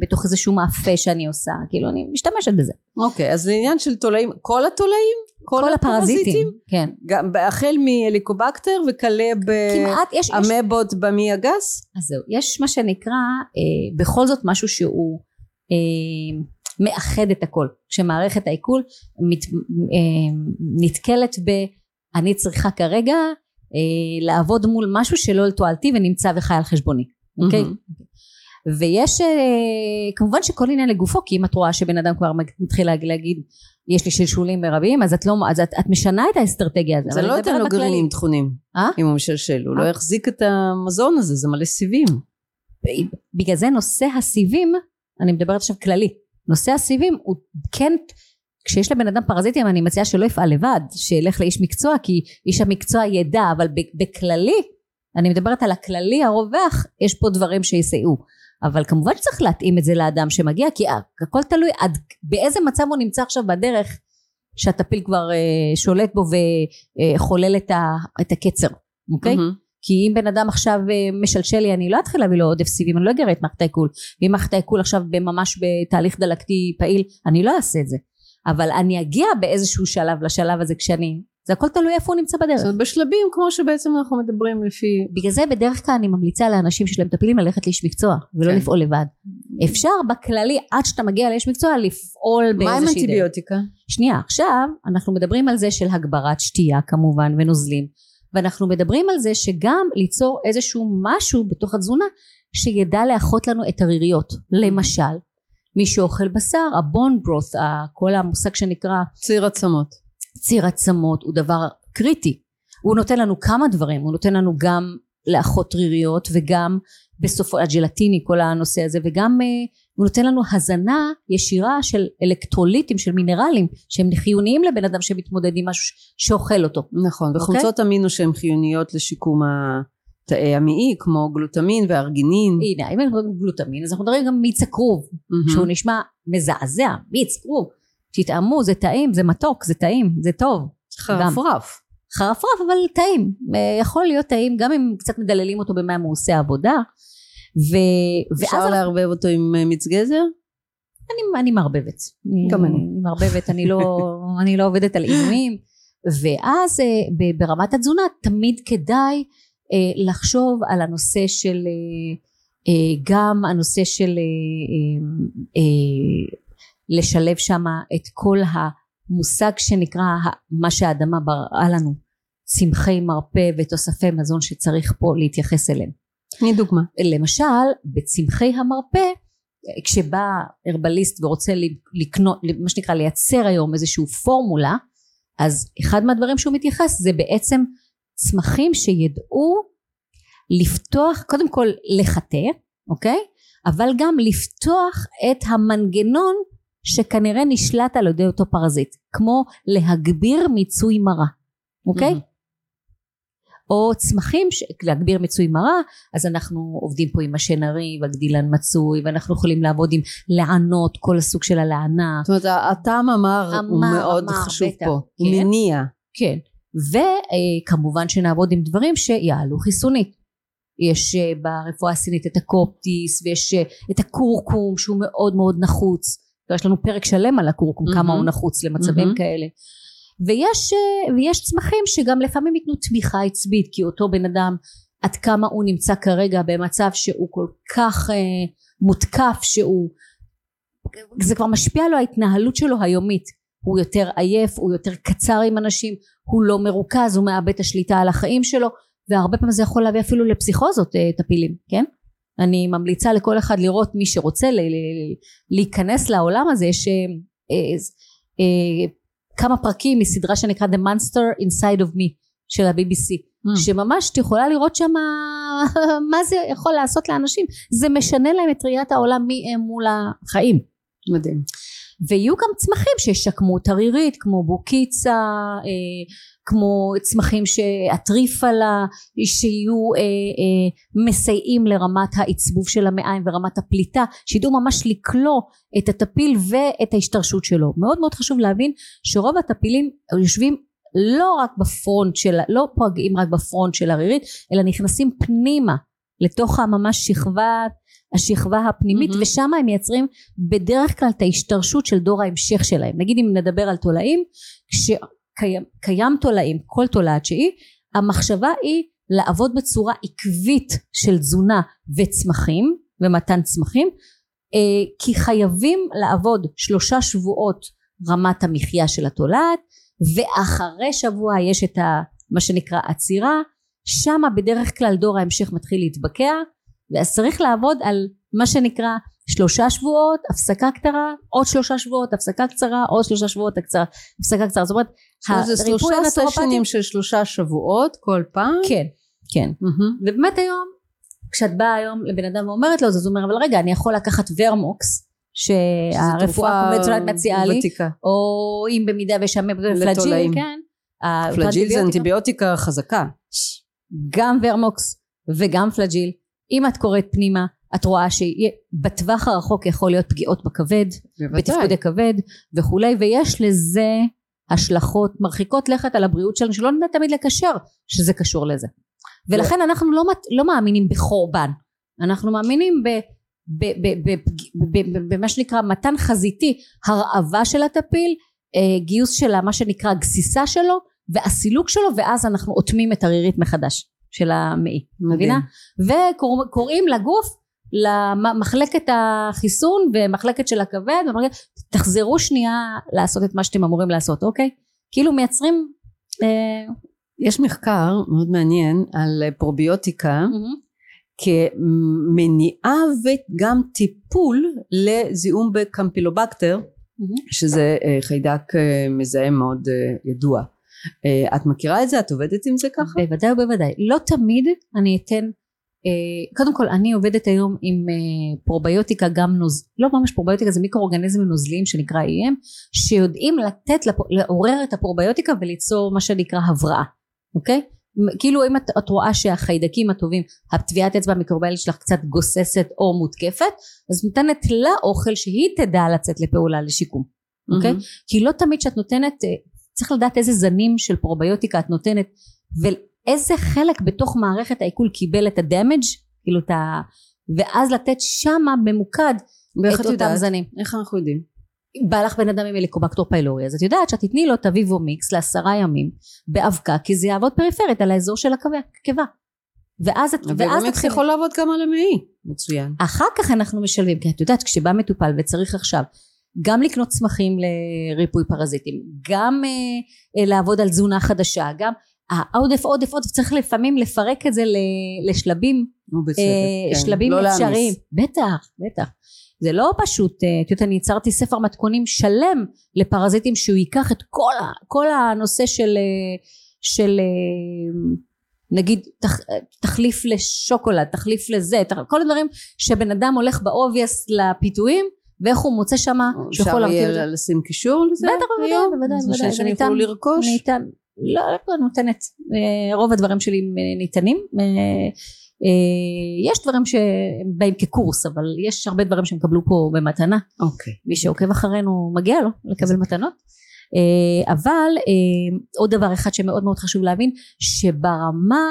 A: בתוך איזשהו מאפה שאני עושה, כאילו אני משתמשת בזה.
B: אוקיי, אז זה עניין של תולעים, כל התולעים?
A: כל הפרזיטים, כן.
B: גם החל מהליקובקטר וכלה
A: כמעט, יש,
B: באמבות במי הגס?
A: אז זהו, יש מה שנקרא אה, בכל זאת משהו שהוא אה, מאחד את הכל. כשמערכת העיכול מת, אה, נתקלת ב אני צריכה כרגע אה, לעבוד מול משהו שלא לתועלתי ונמצא וחי על חשבוני, אוקיי?
B: מהמם.
A: ויש אה, כמובן שכל עניין לגופו כי אם את רואה שבן אדם כבר מתחיל להג- להגיד יש לי שלשולים מרביים אז את לא אז את, את משנה את האסטרטגיה הזו
B: זה לא
A: מדברת
B: לו
A: בכללי.
B: גרעינים טחונים,
A: אה?
B: אם הוא משלשל, הוא לא
A: אה?
B: יחזיק את המזון הזה, זה מלא סיבים.
A: בגלל זה נושא הסיבים אני מדברת עכשיו כללי נושא הסיבים הוא כן כשיש לבן אדם פרזיטים אני מציעה שלא יפעל לבד שילך לאיש מקצוע כי איש המקצוע ידע אבל בכללי אני מדברת על הכללי הרווח יש פה דברים שיסייעו אבל כמובן שצריך להתאים את זה לאדם שמגיע כי הכל תלוי עד באיזה מצב הוא נמצא עכשיו בדרך שהטפיל כבר אה, שולט בו וחולל את, ה, את הקצר אוקיי?
B: מהמם.
A: כי אם בן אדם עכשיו אה, משלשל לי אני לא אתחיל להביא לו עודף סיבים אני לא אגרה את מערכת העיכול ואם מערכת העיכול עכשיו ממש בתהליך דלקתי פעיל אני לא אעשה את זה אבל אני אגיע באיזשהו שלב לשלב הזה כשאני זה הכל תלוי איפה הוא נמצא בדרך.
B: זאת אומרת, בשלבים כמו שבעצם אנחנו מדברים לפי...
A: בגלל זה בדרך כלל אני ממליצה לאנשים שיש להם טפילים ללכת לאיש מקצוע ולא
B: כן.
A: לפעול לבד. אפשר בכללי עד שאתה מגיע לאיש מקצוע לפעול
B: מה עם
A: באיזושהי דרך.
B: אנטיביוטיקה?
A: שנייה עכשיו אנחנו מדברים על זה של הגברת שתייה כמובן ונוזלים. ואנחנו מדברים על זה שגם ליצור איזשהו משהו בתוך התזונה שידע לאחות לנו את הריריות. למשל מי שאוכל בשר הבון ברוס כל המושג שנקרא
B: ציר עצמות.
A: ציר עצמות הוא דבר קריטי הוא נותן לנו כמה דברים הוא נותן לנו גם לאחות ריריות וגם בסופו הג'לטיני כל הנושא הזה וגם אה, הוא נותן לנו הזנה ישירה של אלקטרוליטים של מינרלים שהם חיוניים לבן אדם שמתמודד עם משהו שאוכל אותו
B: נכון,
A: אוקיי.
B: וחומצות אמינו שהן חיוניות לשיקום התאי המעי, כמו גלוטמין וארגינין.
A: הנה אם אנחנו מדברים גלוטמין אז אנחנו מדברים גם מיץ הכרוב
B: מהמם.
A: שהוא נשמע מזעזע מיץ כרוב תטעמו זה טעים זה מתוק זה טעים זה טוב
B: חרפרף.
A: חרפרף אבל טעים אה, יכול להיות טעים גם אם קצת מדללים אותו במים הוא עושה עבודה ו...
B: אפשר
A: ואז
B: לערבב אותו עם אה, מיץ גזר?
A: אני, אני מערבבת
B: גם אני.
A: אני מערבבת אני לא, אני לא עובדת על עינויים ואז אה, ברמת התזונה תמיד כדאי לחשוב על הנושא של אה, אה, גם הנושא של אה, אה, אה, לשלב שם את כל המושג שנקרא מה שהאדמה בראה לנו צמחי מרפא ותוספי מזון שצריך פה להתייחס אליהם
B: תני דוגמה.
A: למשל בצמחי המרפא כשבא הרבליסט ורוצה לקנות מה שנקרא לייצר היום איזושהי פורמולה אז אחד מהדברים שהוא מתייחס זה בעצם צמחים שידעו לפתוח קודם כל לחטא אוקיי אבל גם לפתוח את המנגנון שכנראה נשלט על ידי אותו פרזיט כמו להגביר מיצוי מרה אוקיי
B: מהמם.
A: או צמחים, ש... להגביר מיצוי מרה, אז אנחנו עובדים פה עם השנרי והגדילן מצוי, ואנחנו יכולים לעבוד עם לענות, כל הסוג של הלענה.
B: זאת אומרת, הטעם המר הוא
A: המר,
B: מאוד
A: המר,
B: חשוב
A: בטח,
B: פה, הוא
A: כן.
B: מניע.
A: כן, וכמובן שנעבוד עם דברים שיעלו חיסונית. יש אה, ברפואה הסינית את הקופטיס ויש אה, את הכורכום שהוא מאוד מאוד נחוץ. יש לנו פרק שלם על הכורכום, כמה
B: מהמם.
A: הוא נחוץ למצבים
B: מהמם.
A: כאלה. ויש, אה, ויש צמחים שגם לפעמים ייתנו תמיכה עצבית, כי אותו בן אדם, עד כמה הוא נמצא כרגע במצב שהוא כל כך אה, מותקף, שהוא, זה כבר משפיע לו ההתנהלות שלו היומית. הוא יותר עייף, הוא יותר קצר עם אנשים, הוא לא מרוכז, הוא מאבד את השליטה על החיים שלו, והרבה פעמים זה יכול להביא אפילו לפסיכוזות אה, טפילים, כן? אני ממליצה לכל אחד לראות מי שרוצה להיכנס לעולם הזה, יש אה, אה, כמה פרקים מסדרה שנקרא The Monster Inside of Me של ה-BBC,
B: Mm.
A: שממש את יכולה לראות שם מה זה יכול לעשות לאנשים, זה משנה להם את ראיית העולם מי הם מול החיים.
B: מדהים.
A: ויהיו גם צמחים שישקמו את הרירית כמו בוקיצה אה, כמו צמחים שהטריפלה שיהיו אה, אה, מסייעים לרמת העצבוב של המעיים ורמת הפליטה שידעו ממש לקלוא את הטפיל ואת ההשתרשות שלו. מאוד מאוד חשוב להבין שרוב הטפילים יושבים לא רק בפרונט של לא פוגעים רק בפרונט של הרירית אלא נכנסים פנימה לתוך הממש שכבת השכבה הפנימית
B: מהמם.
A: ושם הם מייצרים בדרך כלל את ההשתרשות של דור ההמשך שלהם נגיד אם נדבר על תולעים כשקיים קיים תולעים כל תולעת שהיא המחשבה היא לעבוד בצורה עקבית של תזונה וצמחים ומתן צמחים אה, כי חייבים לעבוד שלושה שבועות רמת המחיה של התולעת ואחרי שבוע יש את ה, מה שנקרא עצירה שמה בדרך כלל דור ההמשך מתחיל להתבקע ואז צריך לעבוד על מה שנקרא שלושה שבועות הפסקה קצרה עוד שלושה שבועות הפסקה קצרה עוד שלושה שבועות הקצרה, הפסקה קצרה זאת אומרת
B: זה שלושה סשנים של שלושה שבועות כל פעם.
A: כן כן
B: מהמם.
A: ובאמת היום כשאת באה היום לבן אדם ואומרת לו אז הוא אומר אבל רגע אני יכול לקחת ורמוקס שהרפואה הקונבנציונלית מציעה לי. או אם במידה ויש שם פלג'יל. כן
B: פלג'יל זה. אנטיביוטיקה חזקה.
A: גם ורמוקס וגם פלג'יל אם את קוראת פנימה את רואה שבטווח הרחוק יכול להיות פגיעות בכבד בתפקודי כבד וכולי ויש לזה השלכות מרחיקות לכת על הבריאות שלנו שלא נדע תמיד לקשר שזה קשור לזה. ולכן אנחנו לא, לא מאמינים בחורבן. אנחנו מאמינים ב, במה שנקרא מתן חזיתי הרעבה של הטפיל אה, גיוס של מה שנקרא גסיסה שלו והסילוק שלו ואז אנחנו אוטמים את הרירית מחדש של המעי מבינה? וקוראים לגוף למחלקת החיסון ומחלקת של הכבד ומחלקת, תחזרו שנייה לעשות את מה שאתם אמורים לעשות אוקיי? כאילו מייצרים אה,
B: יש מחקר מאוד מעניין על פרוביוטיקה כמניעה וגם טיפול לזיהום בקמפילובקטר שזה אה, חיידק אה, מזהם מאוד אה, ידוע. אה, את מכירה את זה? את עובדת עם זה ככה?
A: בוודאי ובוודאי לא תמיד אני אתן אה, קודם כל אני עובדת היום עם אה, פרוביוטיקה גם נוז... לא ממש פרוביוטיקה זה מיקרואורגניזמים נוזליים שנקרא EM שיודעים לתת לפ... לעורר את הפרוביוטיקה וליצור מה שנקרא הבראה אוקיי? כאילו אם את, את רואה שהחיידקים הטובים הטביעת אצבע המיקרוביאלית שלך קצת גוססת או מותקפת אז נותנת לה אוכל שהיא תדע לצאת לפעולה לשיקום אוקיי?
B: מהמם.
A: כי לא תמיד שאת נותנת צריך לדעת איזה זנים של פרוביוטיקה את נותנת ואיזה חלק בתוך מערכת העיכול קיבל את הדמג' כאילו את ה... ואז לתת שמה ממוקד את
B: את
A: אותם
B: יודעת?
A: זנים
B: איך אנחנו יודעים?
A: בא לך בן אדם עם הליקובקטור פילורי אז את יודעת שאת תתני לו את הוויבו מיקס לעשרה ימים באבקה כי זה יעבוד פריפרית על האזור של הקיבה ואז את ואז תתחילי
B: יכול לעבוד גם על המעי. מצוין.
A: אחר כך אנחנו משלבים כי את יודעת כשבא מטופל וצריך עכשיו גם לקנות צמחים לריפוי פרזיטים גם אה, אה, לעבוד על תזונה חדשה גם העודף עודף עודף צריך לפעמים לפרק את זה לשלבים
B: נו בצדק.
A: אה,
B: כן.
A: שלבים
B: לא.
A: אפשריים בטח בטח זה לא פשוט אה, את יודעת אני יצרתי ספר מתכונים שלם לפרזיטים שהוא ייקח את כל, ה, כל הנושא של אה, של אה, נגיד תח, תחליף לשוקולד תחליף לזה תח, כל הדברים שבן אדם הולך באובייס לפיתויים ואיך הוא מוצא שמה
B: אפשר
A: להרכיב את זה.
B: יהיה לשים קישור לזה?
A: בטח בוודאי? בוודאי
B: אז
A: בוודאי
B: שהם
A: זה
B: יוכלו לרכוש?
A: ניתן לא, לא נותנת אה, רוב הדברים שלי ניתנים אה, אה, יש דברים שהם באים כקורס אבל יש הרבה דברים שהם קבלו פה במתנה
B: אוקיי.
A: מי שעוקב אחרינו מגיע לו לקבל מתנות אה, אבל אה, עוד דבר אחד שמאוד מאוד חשוב להבין שברמה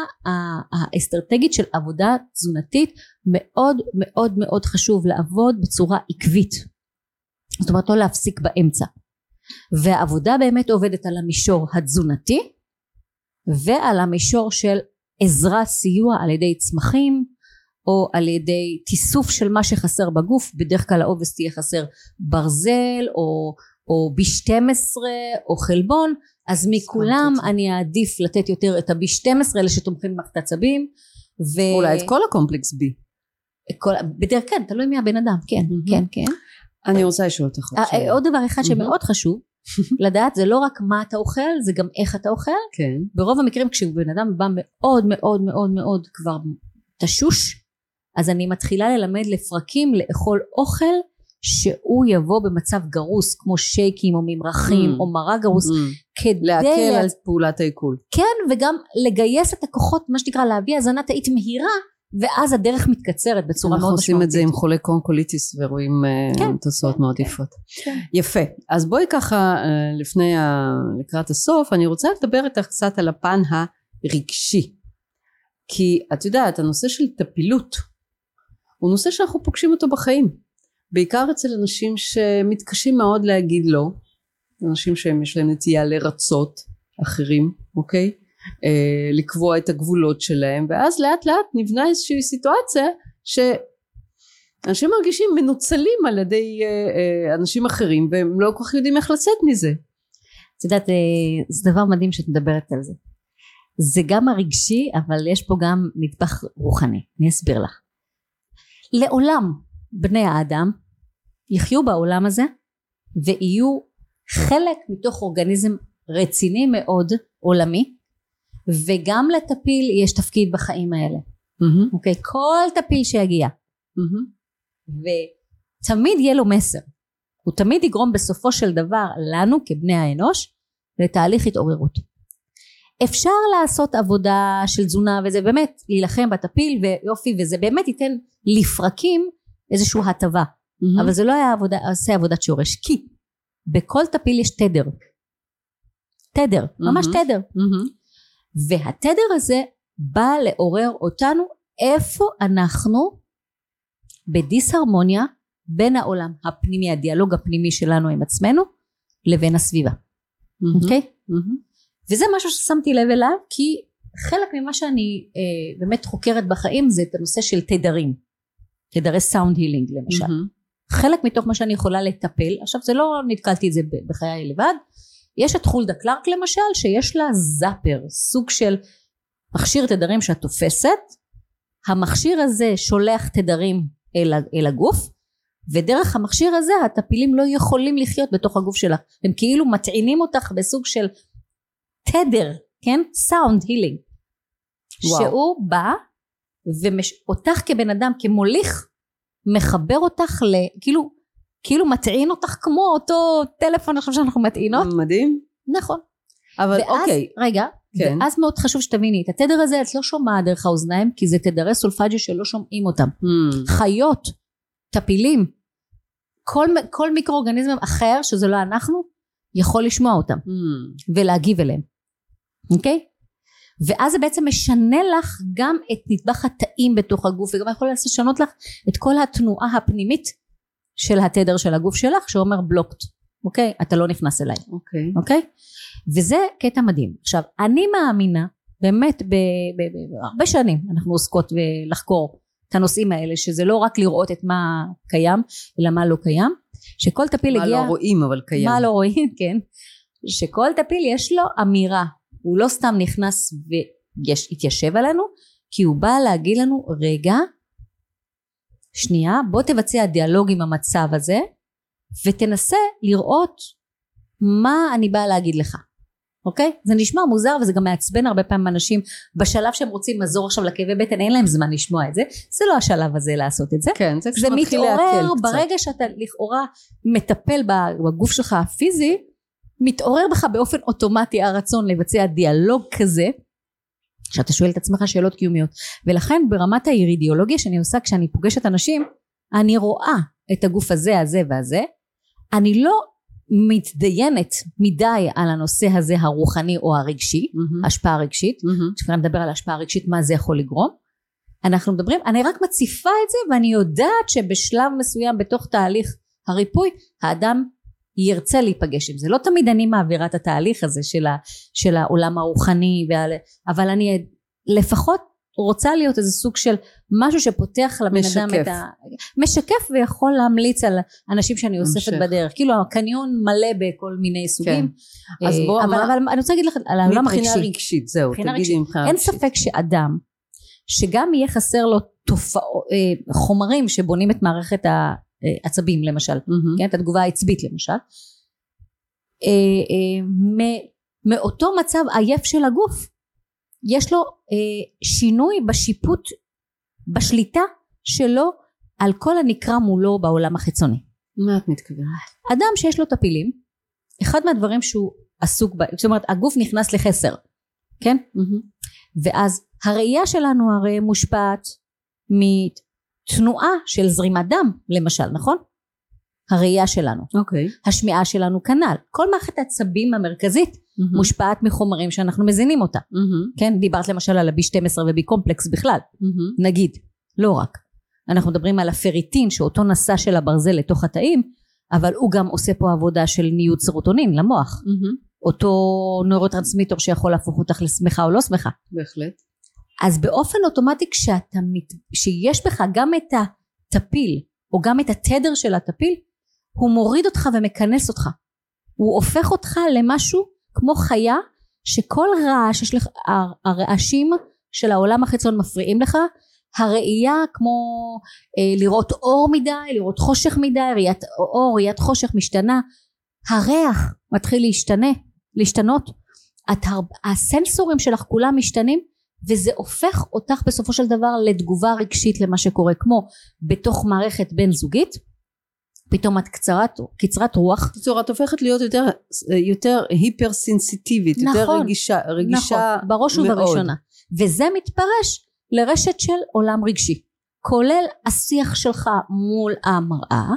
A: האסטרטגית של עבודה תזונתית מאוד מאוד מאוד חשוב לעבוד בצורה עקבית. זאת אומרת לא להפסיק באמצע. והעבודה באמת עובדת על המישור התזונתי ועל המישור של עזרה סיוע על ידי צמחים או על ידי תיסוף של מה שחסר בגוף בדרך כלל העובס תהיה חסר ברזל או, או B12 או חלבון אז מכולם אני אעדיף לתת יותר את ה-B12 אלה שתומכים במערכת העצבים
B: ו... אולי את כל הקומפלקס B
A: כל, בדרך כלל תלוי מי הבן אדם. כן mm-hmm. כן כן.
B: אני רוצה לשאול אותך
A: עוד אה, עוד דבר אחד שמאוד חשוב לדעת זה לא רק מה אתה אוכל זה גם איך אתה אוכל.
B: כן.
A: ברוב המקרים כשבן אדם בא מאוד מאוד מאוד מאוד כבר תשוש אז אני מתחילה ללמד לפרקים לאכול אוכל שהוא יבוא במצב גרוס כמו שייקים או ממרחים mm. או מרק גרוס
B: mm. כדי להקל על פעולת העיכול
A: כן וגם לגייס את הכוחות מה שנקרא להביא הזנה תאית מהירה ואז הדרך מתקצרת בצורה מאוד משמעותית.
B: אנחנו עושים את זה עם חולי קרוהן קוליטיס ורואים אה, כן, תוצאות כן, מאוד יפות. כן. יפה. אז בואי ככה אה, לפני ה... לקראת הסוף אני רוצה לדבר איתך קצת על הפן הרגשי. כי את יודעת הנושא של טפילות הוא נושא שאנחנו פוגשים אותו בחיים. בעיקר אצל אנשים שמתקשים מאוד להגיד לא. אנשים שיש להם נטייה לרצות אחרים, אוקיי? אה, לקבוע את הגבולות שלהם ואז לאט לאט נבנה איזושהי סיטואציה שאנשים מרגישים מנוצלים על ידי אה, אה, אנשים אחרים והם לא כל כך יודעים איך לצאת מזה.
A: את יודעת זה דבר מדהים שאת מדברת על זה זה גם הרגשי אבל יש פה גם נדבך רוחני אני אסביר לך לעולם בני האדם יחיו בעולם הזה ויהיו חלק מתוך אורגניזם רציני מאוד עולמי וגם לטפיל יש תפקיד בחיים האלה. mm-hmm. אוקיי? כל טפיל שיגיע. mm-hmm. ותמיד יהיה לו מסר. הוא תמיד יגרום בסופו של דבר לנו כבני האנוש לתהליך התעוררות. אפשר לעשות עבודה של תזונה וזה באמת להילחם בטפיל ויופי וזה באמת ייתן לפרקים איזושהי הטבה mm-hmm. אבל זה לא היה עבודה, עושה עבודת שורש כי בכל טפיל יש תדר תדר ממש mm-hmm. תדר mm-hmm. והתדר הזה בא לעורר אותנו איפה אנחנו בדיסהרמוניה בין העולם הפנימי הדיאלוג הפנימי שלנו עם עצמנו לבין הסביבה אוקיי? Mm-hmm. Okay? Mm-hmm. וזה משהו ששמתי לב אליו כי חלק ממה שאני אה, באמת חוקרת בחיים זה את הנושא של תדרים תדרי סאונד הילינג למשל mm-hmm. חלק מתוך מה שאני יכולה לטפל עכשיו זה לא נתקלתי את זה בחיי לבד יש את חולדה קלארק למשל שיש לה זאפר סוג של מכשיר תדרים שאת תופסת המכשיר הזה שולח תדרים אל, אל הגוף ודרך המכשיר הזה הטפילים לא יכולים לחיות בתוך הגוף שלך. הם כאילו מטעינים אותך בסוג של תדר כן? סאונד הילינג שהוא בא ואותך כבן אדם כמוליך מחבר אותך ל... כאילו כאילו מטעין אותך כמו אותו טלפון עכשיו שאנחנו מטעינות.
B: מדהים.
A: נכון.
B: אבל
A: ואז,
B: אוקיי.
A: רגע, כן. ואז מאוד חשוב שתביני, את התדר הזה את לא שומעת דרך האוזניים, כי זה תדרי סולפג'ה שלא שומעים אותם. Hmm. חיות, טפילים, כל, כל מיקרואורגניזם אחר שזה לא אנחנו, יכול לשמוע אותם. Hmm. ולהגיב אליהם. אוקיי? ואז זה בעצם משנה לך גם את נדבך התאים בתוך הגוף, וגם יכול לשנות לך את כל התנועה הפנימית של התדר של הגוף שלך שאומר בלוקט אוקיי? אתה לא נכנס אליי
B: אוקיי.
A: אוקיי? וזה קטע מדהים. עכשיו אני מאמינה באמת בהרבה שנים אנחנו עוסקות לחקור את הנושאים האלה שזה לא רק לראות את מה קיים אלא מה לא קיים שכל טפיל
B: מה
A: הגיע
B: מה לא רואים אבל קיים.
A: מה לא רואים כן. שכל טפיל יש לו אמירה הוא לא סתם נכנס והתיישב עלינו כי הוא בא להגיד לנו רגע שנייה בוא תבצע דיאלוג עם המצב הזה ותנסה לראות מה אני באה להגיד לך. אוקיי? זה נשמע מוזר וזה גם מעצבן הרבה פעמים אנשים בשלב שהם רוצים מזור עכשיו לכאבי בטן אין להם זמן לשמוע את זה. זה לא השלב הזה לעשות את זה.
B: כן זה
A: כשמתחיל להקל קצת. זה מתעורר ברגע שאתה לכאורה מטפל בגוף שלך הפיזי מתעורר בך באופן אוטומטי הרצון לבצע דיאלוג כזה שאתה שואל את עצמך שאלות קיומיות ולכן ברמת האירידיאולוגיה שאני עושה כשאני פוגשת אנשים אני רואה את הגוף הזה הזה והזה אני לא מתדיינת מדי על הנושא הזה הרוחני או הרגשי
B: מהמם.
A: השפעה רגשית
B: מהמם.
A: כשאתה מדבר על השפעה רגשית מה זה יכול לגרום אנחנו מדברים אני רק מציפה את זה ואני יודעת שבשלב מסוים בתוך תהליך הריפוי האדם ירצה להיפגש עם זה לא תמיד אני מעבירה את התהליך הזה של, ה, של העולם הרוחני ועל, אבל אני לפחות רוצה להיות איזה סוג של משהו שפותח לבן אדם
B: משקף.
A: את ה... משקף ויכול להמליץ על אנשים שאני אוספת
B: המשך.
A: בדרך כאילו הקניון מלא בכל מיני סוגים
B: אז
A: אה,
B: בוא,
A: אבל,
B: מה-
A: אבל אני רוצה להגיד לך על העולם
B: מבחינה
A: הרגשי
B: רגשית, זהו,
A: מבחינה
B: תגידי
A: רגשית.
B: מבחינה
A: אין
B: רגשית.
A: ספק שאדם שגם יהיה חסר לו תופעות, אה, חומרים שבונים את מערכת העצבים למשל,
B: מהמם.
A: כן, את התגובה העצבית למשל, אה, אה, מ- מאותו מצב עייף של הגוף, יש לו אה, שינוי בשיפוט, בשליטה שלו על כל הנקרא מולו בעולם החיצוני.
B: מה את מתכוונת?
A: אדם שיש לו טפילים, אחד מהדברים שהוא עסוק בהם, זאת אומרת הגוף נכנס לחסר, כן?
B: מהמם.
A: ואז הראייה שלנו הרי מושפעת מתנועה של זרימת דם למשל נכון? הראייה שלנו
B: אוקיי.
A: השמיעה שלנו כנ"ל כל מערכת העצבים המרכזית
B: מהמם.
A: מושפעת מחומרים שאנחנו מזינים אותה
B: מהמם.
A: כן דיברת למשל על ה-B12 ו- B complex בכלל
B: מהמם.
A: נגיד לא רק אנחנו מדברים על הפריטין שאותו נשא של הברזל לתוך התאים אבל הוא גם עושה פה עבודה של ניוד סרוטונין למוח
B: מהמם.
A: אותו נוירוטרנסמיטור שיכול להפוך אותך לשמחה או לא שמחה
B: בהחלט.
A: אז באופן אוטומטי כשאתה מת... שיש בך גם את הטפיל או גם את התדר של הטפיל הוא מוריד אותך ומכנס אותך הוא הופך אותך למשהו כמו חיה שכל רעש יש לך הר- הרעשים של העולם החיצון מפריעים לך הראייה כמו אה, לראות אור מדי לראות חושך מדי ראיית אור ראיית חושך משתנה הריח מתחיל להשתנה להשתנות את. הסנסורים שלך כולם משתנים וזה הופך אותך בסופו של דבר לתגובה רגשית למה שקורה כמו בתוך מערכת בין זוגית פתאום את קצרת, קצרת רוח.
B: בקיצור, את הופכת להיות יותר, יותר היפר סנסיטיבית, יותר
A: נכון,
B: רגישה, רגישה
A: נכון, בראש
B: מאוד.
A: ובראשונה. וזה מתפרש לרשת של עולם רגשי. כולל השיח שלך מול המראה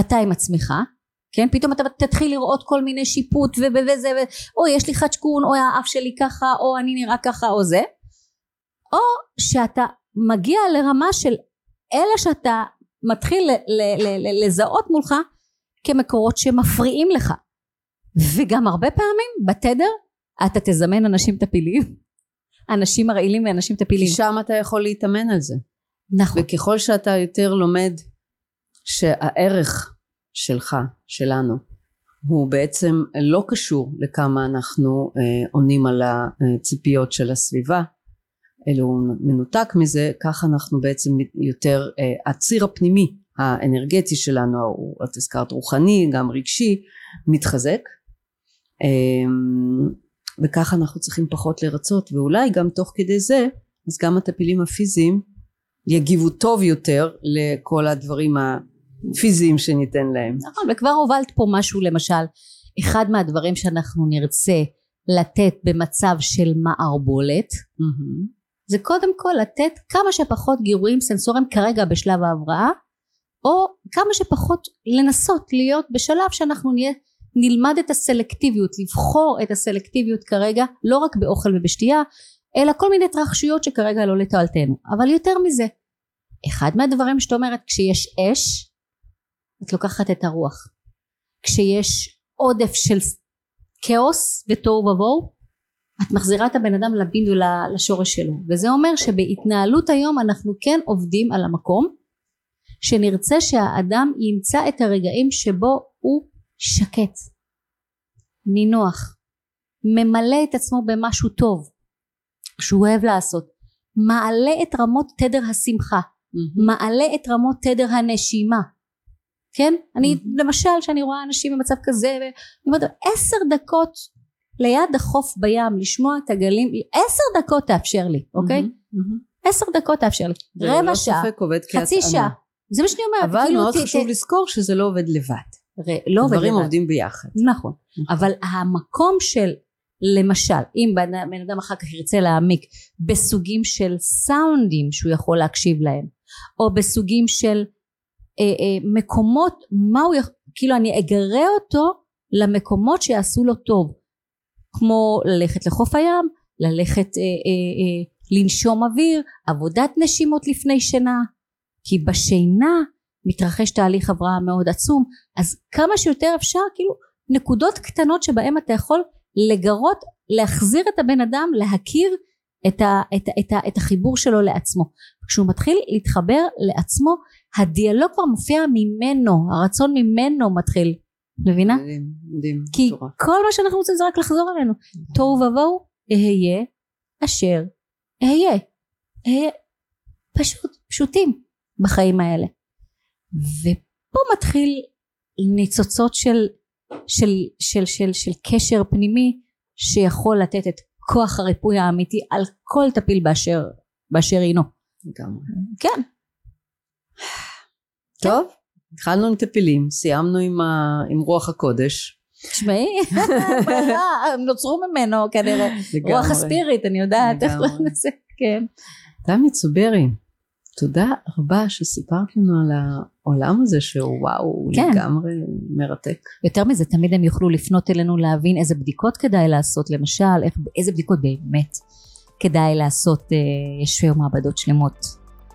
A: אתה עם עצמך כן? פתאום אתה תתחיל לראות כל מיני שיפוט וזה ו- אוי יש לי חדשקון או האף שלי ככה או אני נראה ככה או זה. או שאתה מגיע לרמה של אלה שאתה מתחיל לזהות מולך כמקורות שמפריעים לך. וגם הרבה פעמים בתדר אתה תזמן אנשים טפילים. אנשים מרעילים ואנשים
B: כי
A: טפילים
B: שם אתה יכול להתאמן על זה.
A: נכון.
B: וככל שאתה יותר לומד שהערך שלך, שלנו, הוא בעצם לא קשור לכמה אנחנו אה, עונים על הציפיות של הסביבה, אלא הוא מנותק מזה, כך אנחנו בעצם יותר, אה, הציר הפנימי האנרגטי שלנו, הוא, את הזכרת רוחני, גם רגשי, מתחזק. אה, וככה אנחנו צריכים פחות לרצות, ואולי גם תוך כדי זה, אז גם הטפילים הפיזיים יגיבו טוב יותר לכל הדברים הפיזיים שניתן להם.
A: נכון וכבר הובלת פה משהו למשל אחד מהדברים שאנחנו נרצה לתת במצב של מערבולת זה קודם כל לתת כמה שפחות גירויים סנסוריים כרגע בשלב ההבראה או כמה שפחות לנסות להיות בשלב שאנחנו נהיה נלמד את הסלקטיביות לבחור את הסלקטיביות כרגע לא רק באוכל ובשתייה אלא כל מיני התרחשויות שכרגע לא לתועלתנו אבל יותר מזה אחד מהדברים שאת אומרת כשיש אש את לוקחת את הרוח. כשיש עודף של כאוס ותוהו ובוהו את מחזירה את הבן אדם לבין ולשורש שלו. וזה אומר שבהתנהלות היום אנחנו כן עובדים על המקום שנרצה שהאדם ימצא את הרגעים שבו הוא שקט נינוח ממלא את עצמו במשהו טוב שהוא אוהב לעשות מעלה את רמות תדר השמחה מעלה את רמות תדר הנשימה כן אני למשל שאני רואה אנשים במצב כזה ואני אומרת עשר דקות ליד החוף בים לשמוע את הגלים עשר דקות תאפשר לי אוקיי עשר דקות תאפשר לי רבע
B: וללא
A: שעה חצי. שעה זה מה שאני אומרת
B: אבל
A: כאילו,
B: מאוד חשוב לזכור שזה לא עובד לבד.
A: לא עובד
B: דברים
A: לבד.
B: עובדים ביחד.
A: נכון. אבל המקום של למשל אם בן אדם אחר כך ירצה להעמיק בסוגים של סאונדים שהוא יכול להקשיב להם או בסוגים של מקומות מה הוא יכול כאילו אני אגרה אותו למקומות שיעשו לו טוב. כמו ללכת לחוף הים ללכת אה, אה, אה, לנשום אוויר עבודת נשימות לפני שינה. כי בשינה מתרחש תהליך הבראה מאוד עצום. אז כמה שיותר אפשר כאילו נקודות קטנות שבהם אתה יכול לגרות להחזיר את הבן אדם להכיר את, ה, את, את, ה, את החיבור שלו לעצמו כשהוא מתחיל להתחבר לעצמו הדיאלוג כבר מופיע ממנו הרצון ממנו מתחיל מבינה?
B: מדהים, מדהים.
A: כי
B: מטורף.
A: כל מה שאנחנו רוצים זה רק לחזור אלינו תוהו ובוהו אהיה אשר אהיה אהיה פשוט פשוטים בחיים האלה ופה מתחיל ניצוצות של של, של, של, של קשר פנימי שיכול לתת את כוח הריפוי האמיתי על כל טפיל באשר, באשר הינו.
B: לגמרי.
A: כן.
B: טוב, התחלנו עם טפילים, סיימנו עם, ה... עם רוח הקודש.
A: תשמעי, הם נוצרו ממנו כנראה. רוח הספיריט, אני יודעת איך. קוראים לזה, כן.
B: תמי צוברי, תודה רבה שסיפרת לנו על העולם הזה שהוא וואו,
A: כן.
B: לגמרי מרתק.
A: יותר מזה, תמיד הם יוכלו לפנות אלינו להבין איזה בדיקות כדאי לעשות, למשל, איך, איזה בדיקות באמת כדאי לעשות, אה, יש היום מעבדות שלמות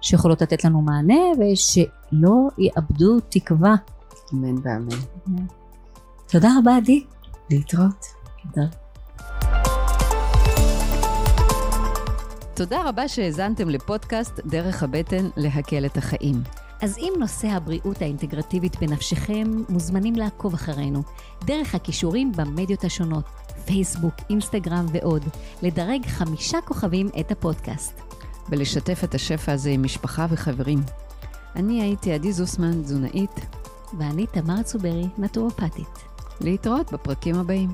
A: שיכולות לתת לנו מענה ושלא יאבדו תקווה.
B: אמן ואמן.
A: תודה רבה עדי.
B: להתראות.
A: תודה.
B: תודה רבה שהאזנתם לפודקאסט דרך הבטן להקל את החיים.
A: אז אם נושא הבריאות האינטגרטיבית בנפשכם, מוזמנים לעקוב אחרינו דרך הכישורים במדיות השונות, פייסבוק, אינסטגרם ועוד, לדרג חמישה כוכבים את הפודקאסט.
B: ולשתף את השפע הזה עם משפחה וחברים. אני הייתי עדי זוסמן, תזונאית.
A: ואני תמר צוברי, נטורופטית.
B: להתראות בפרקים הבאים.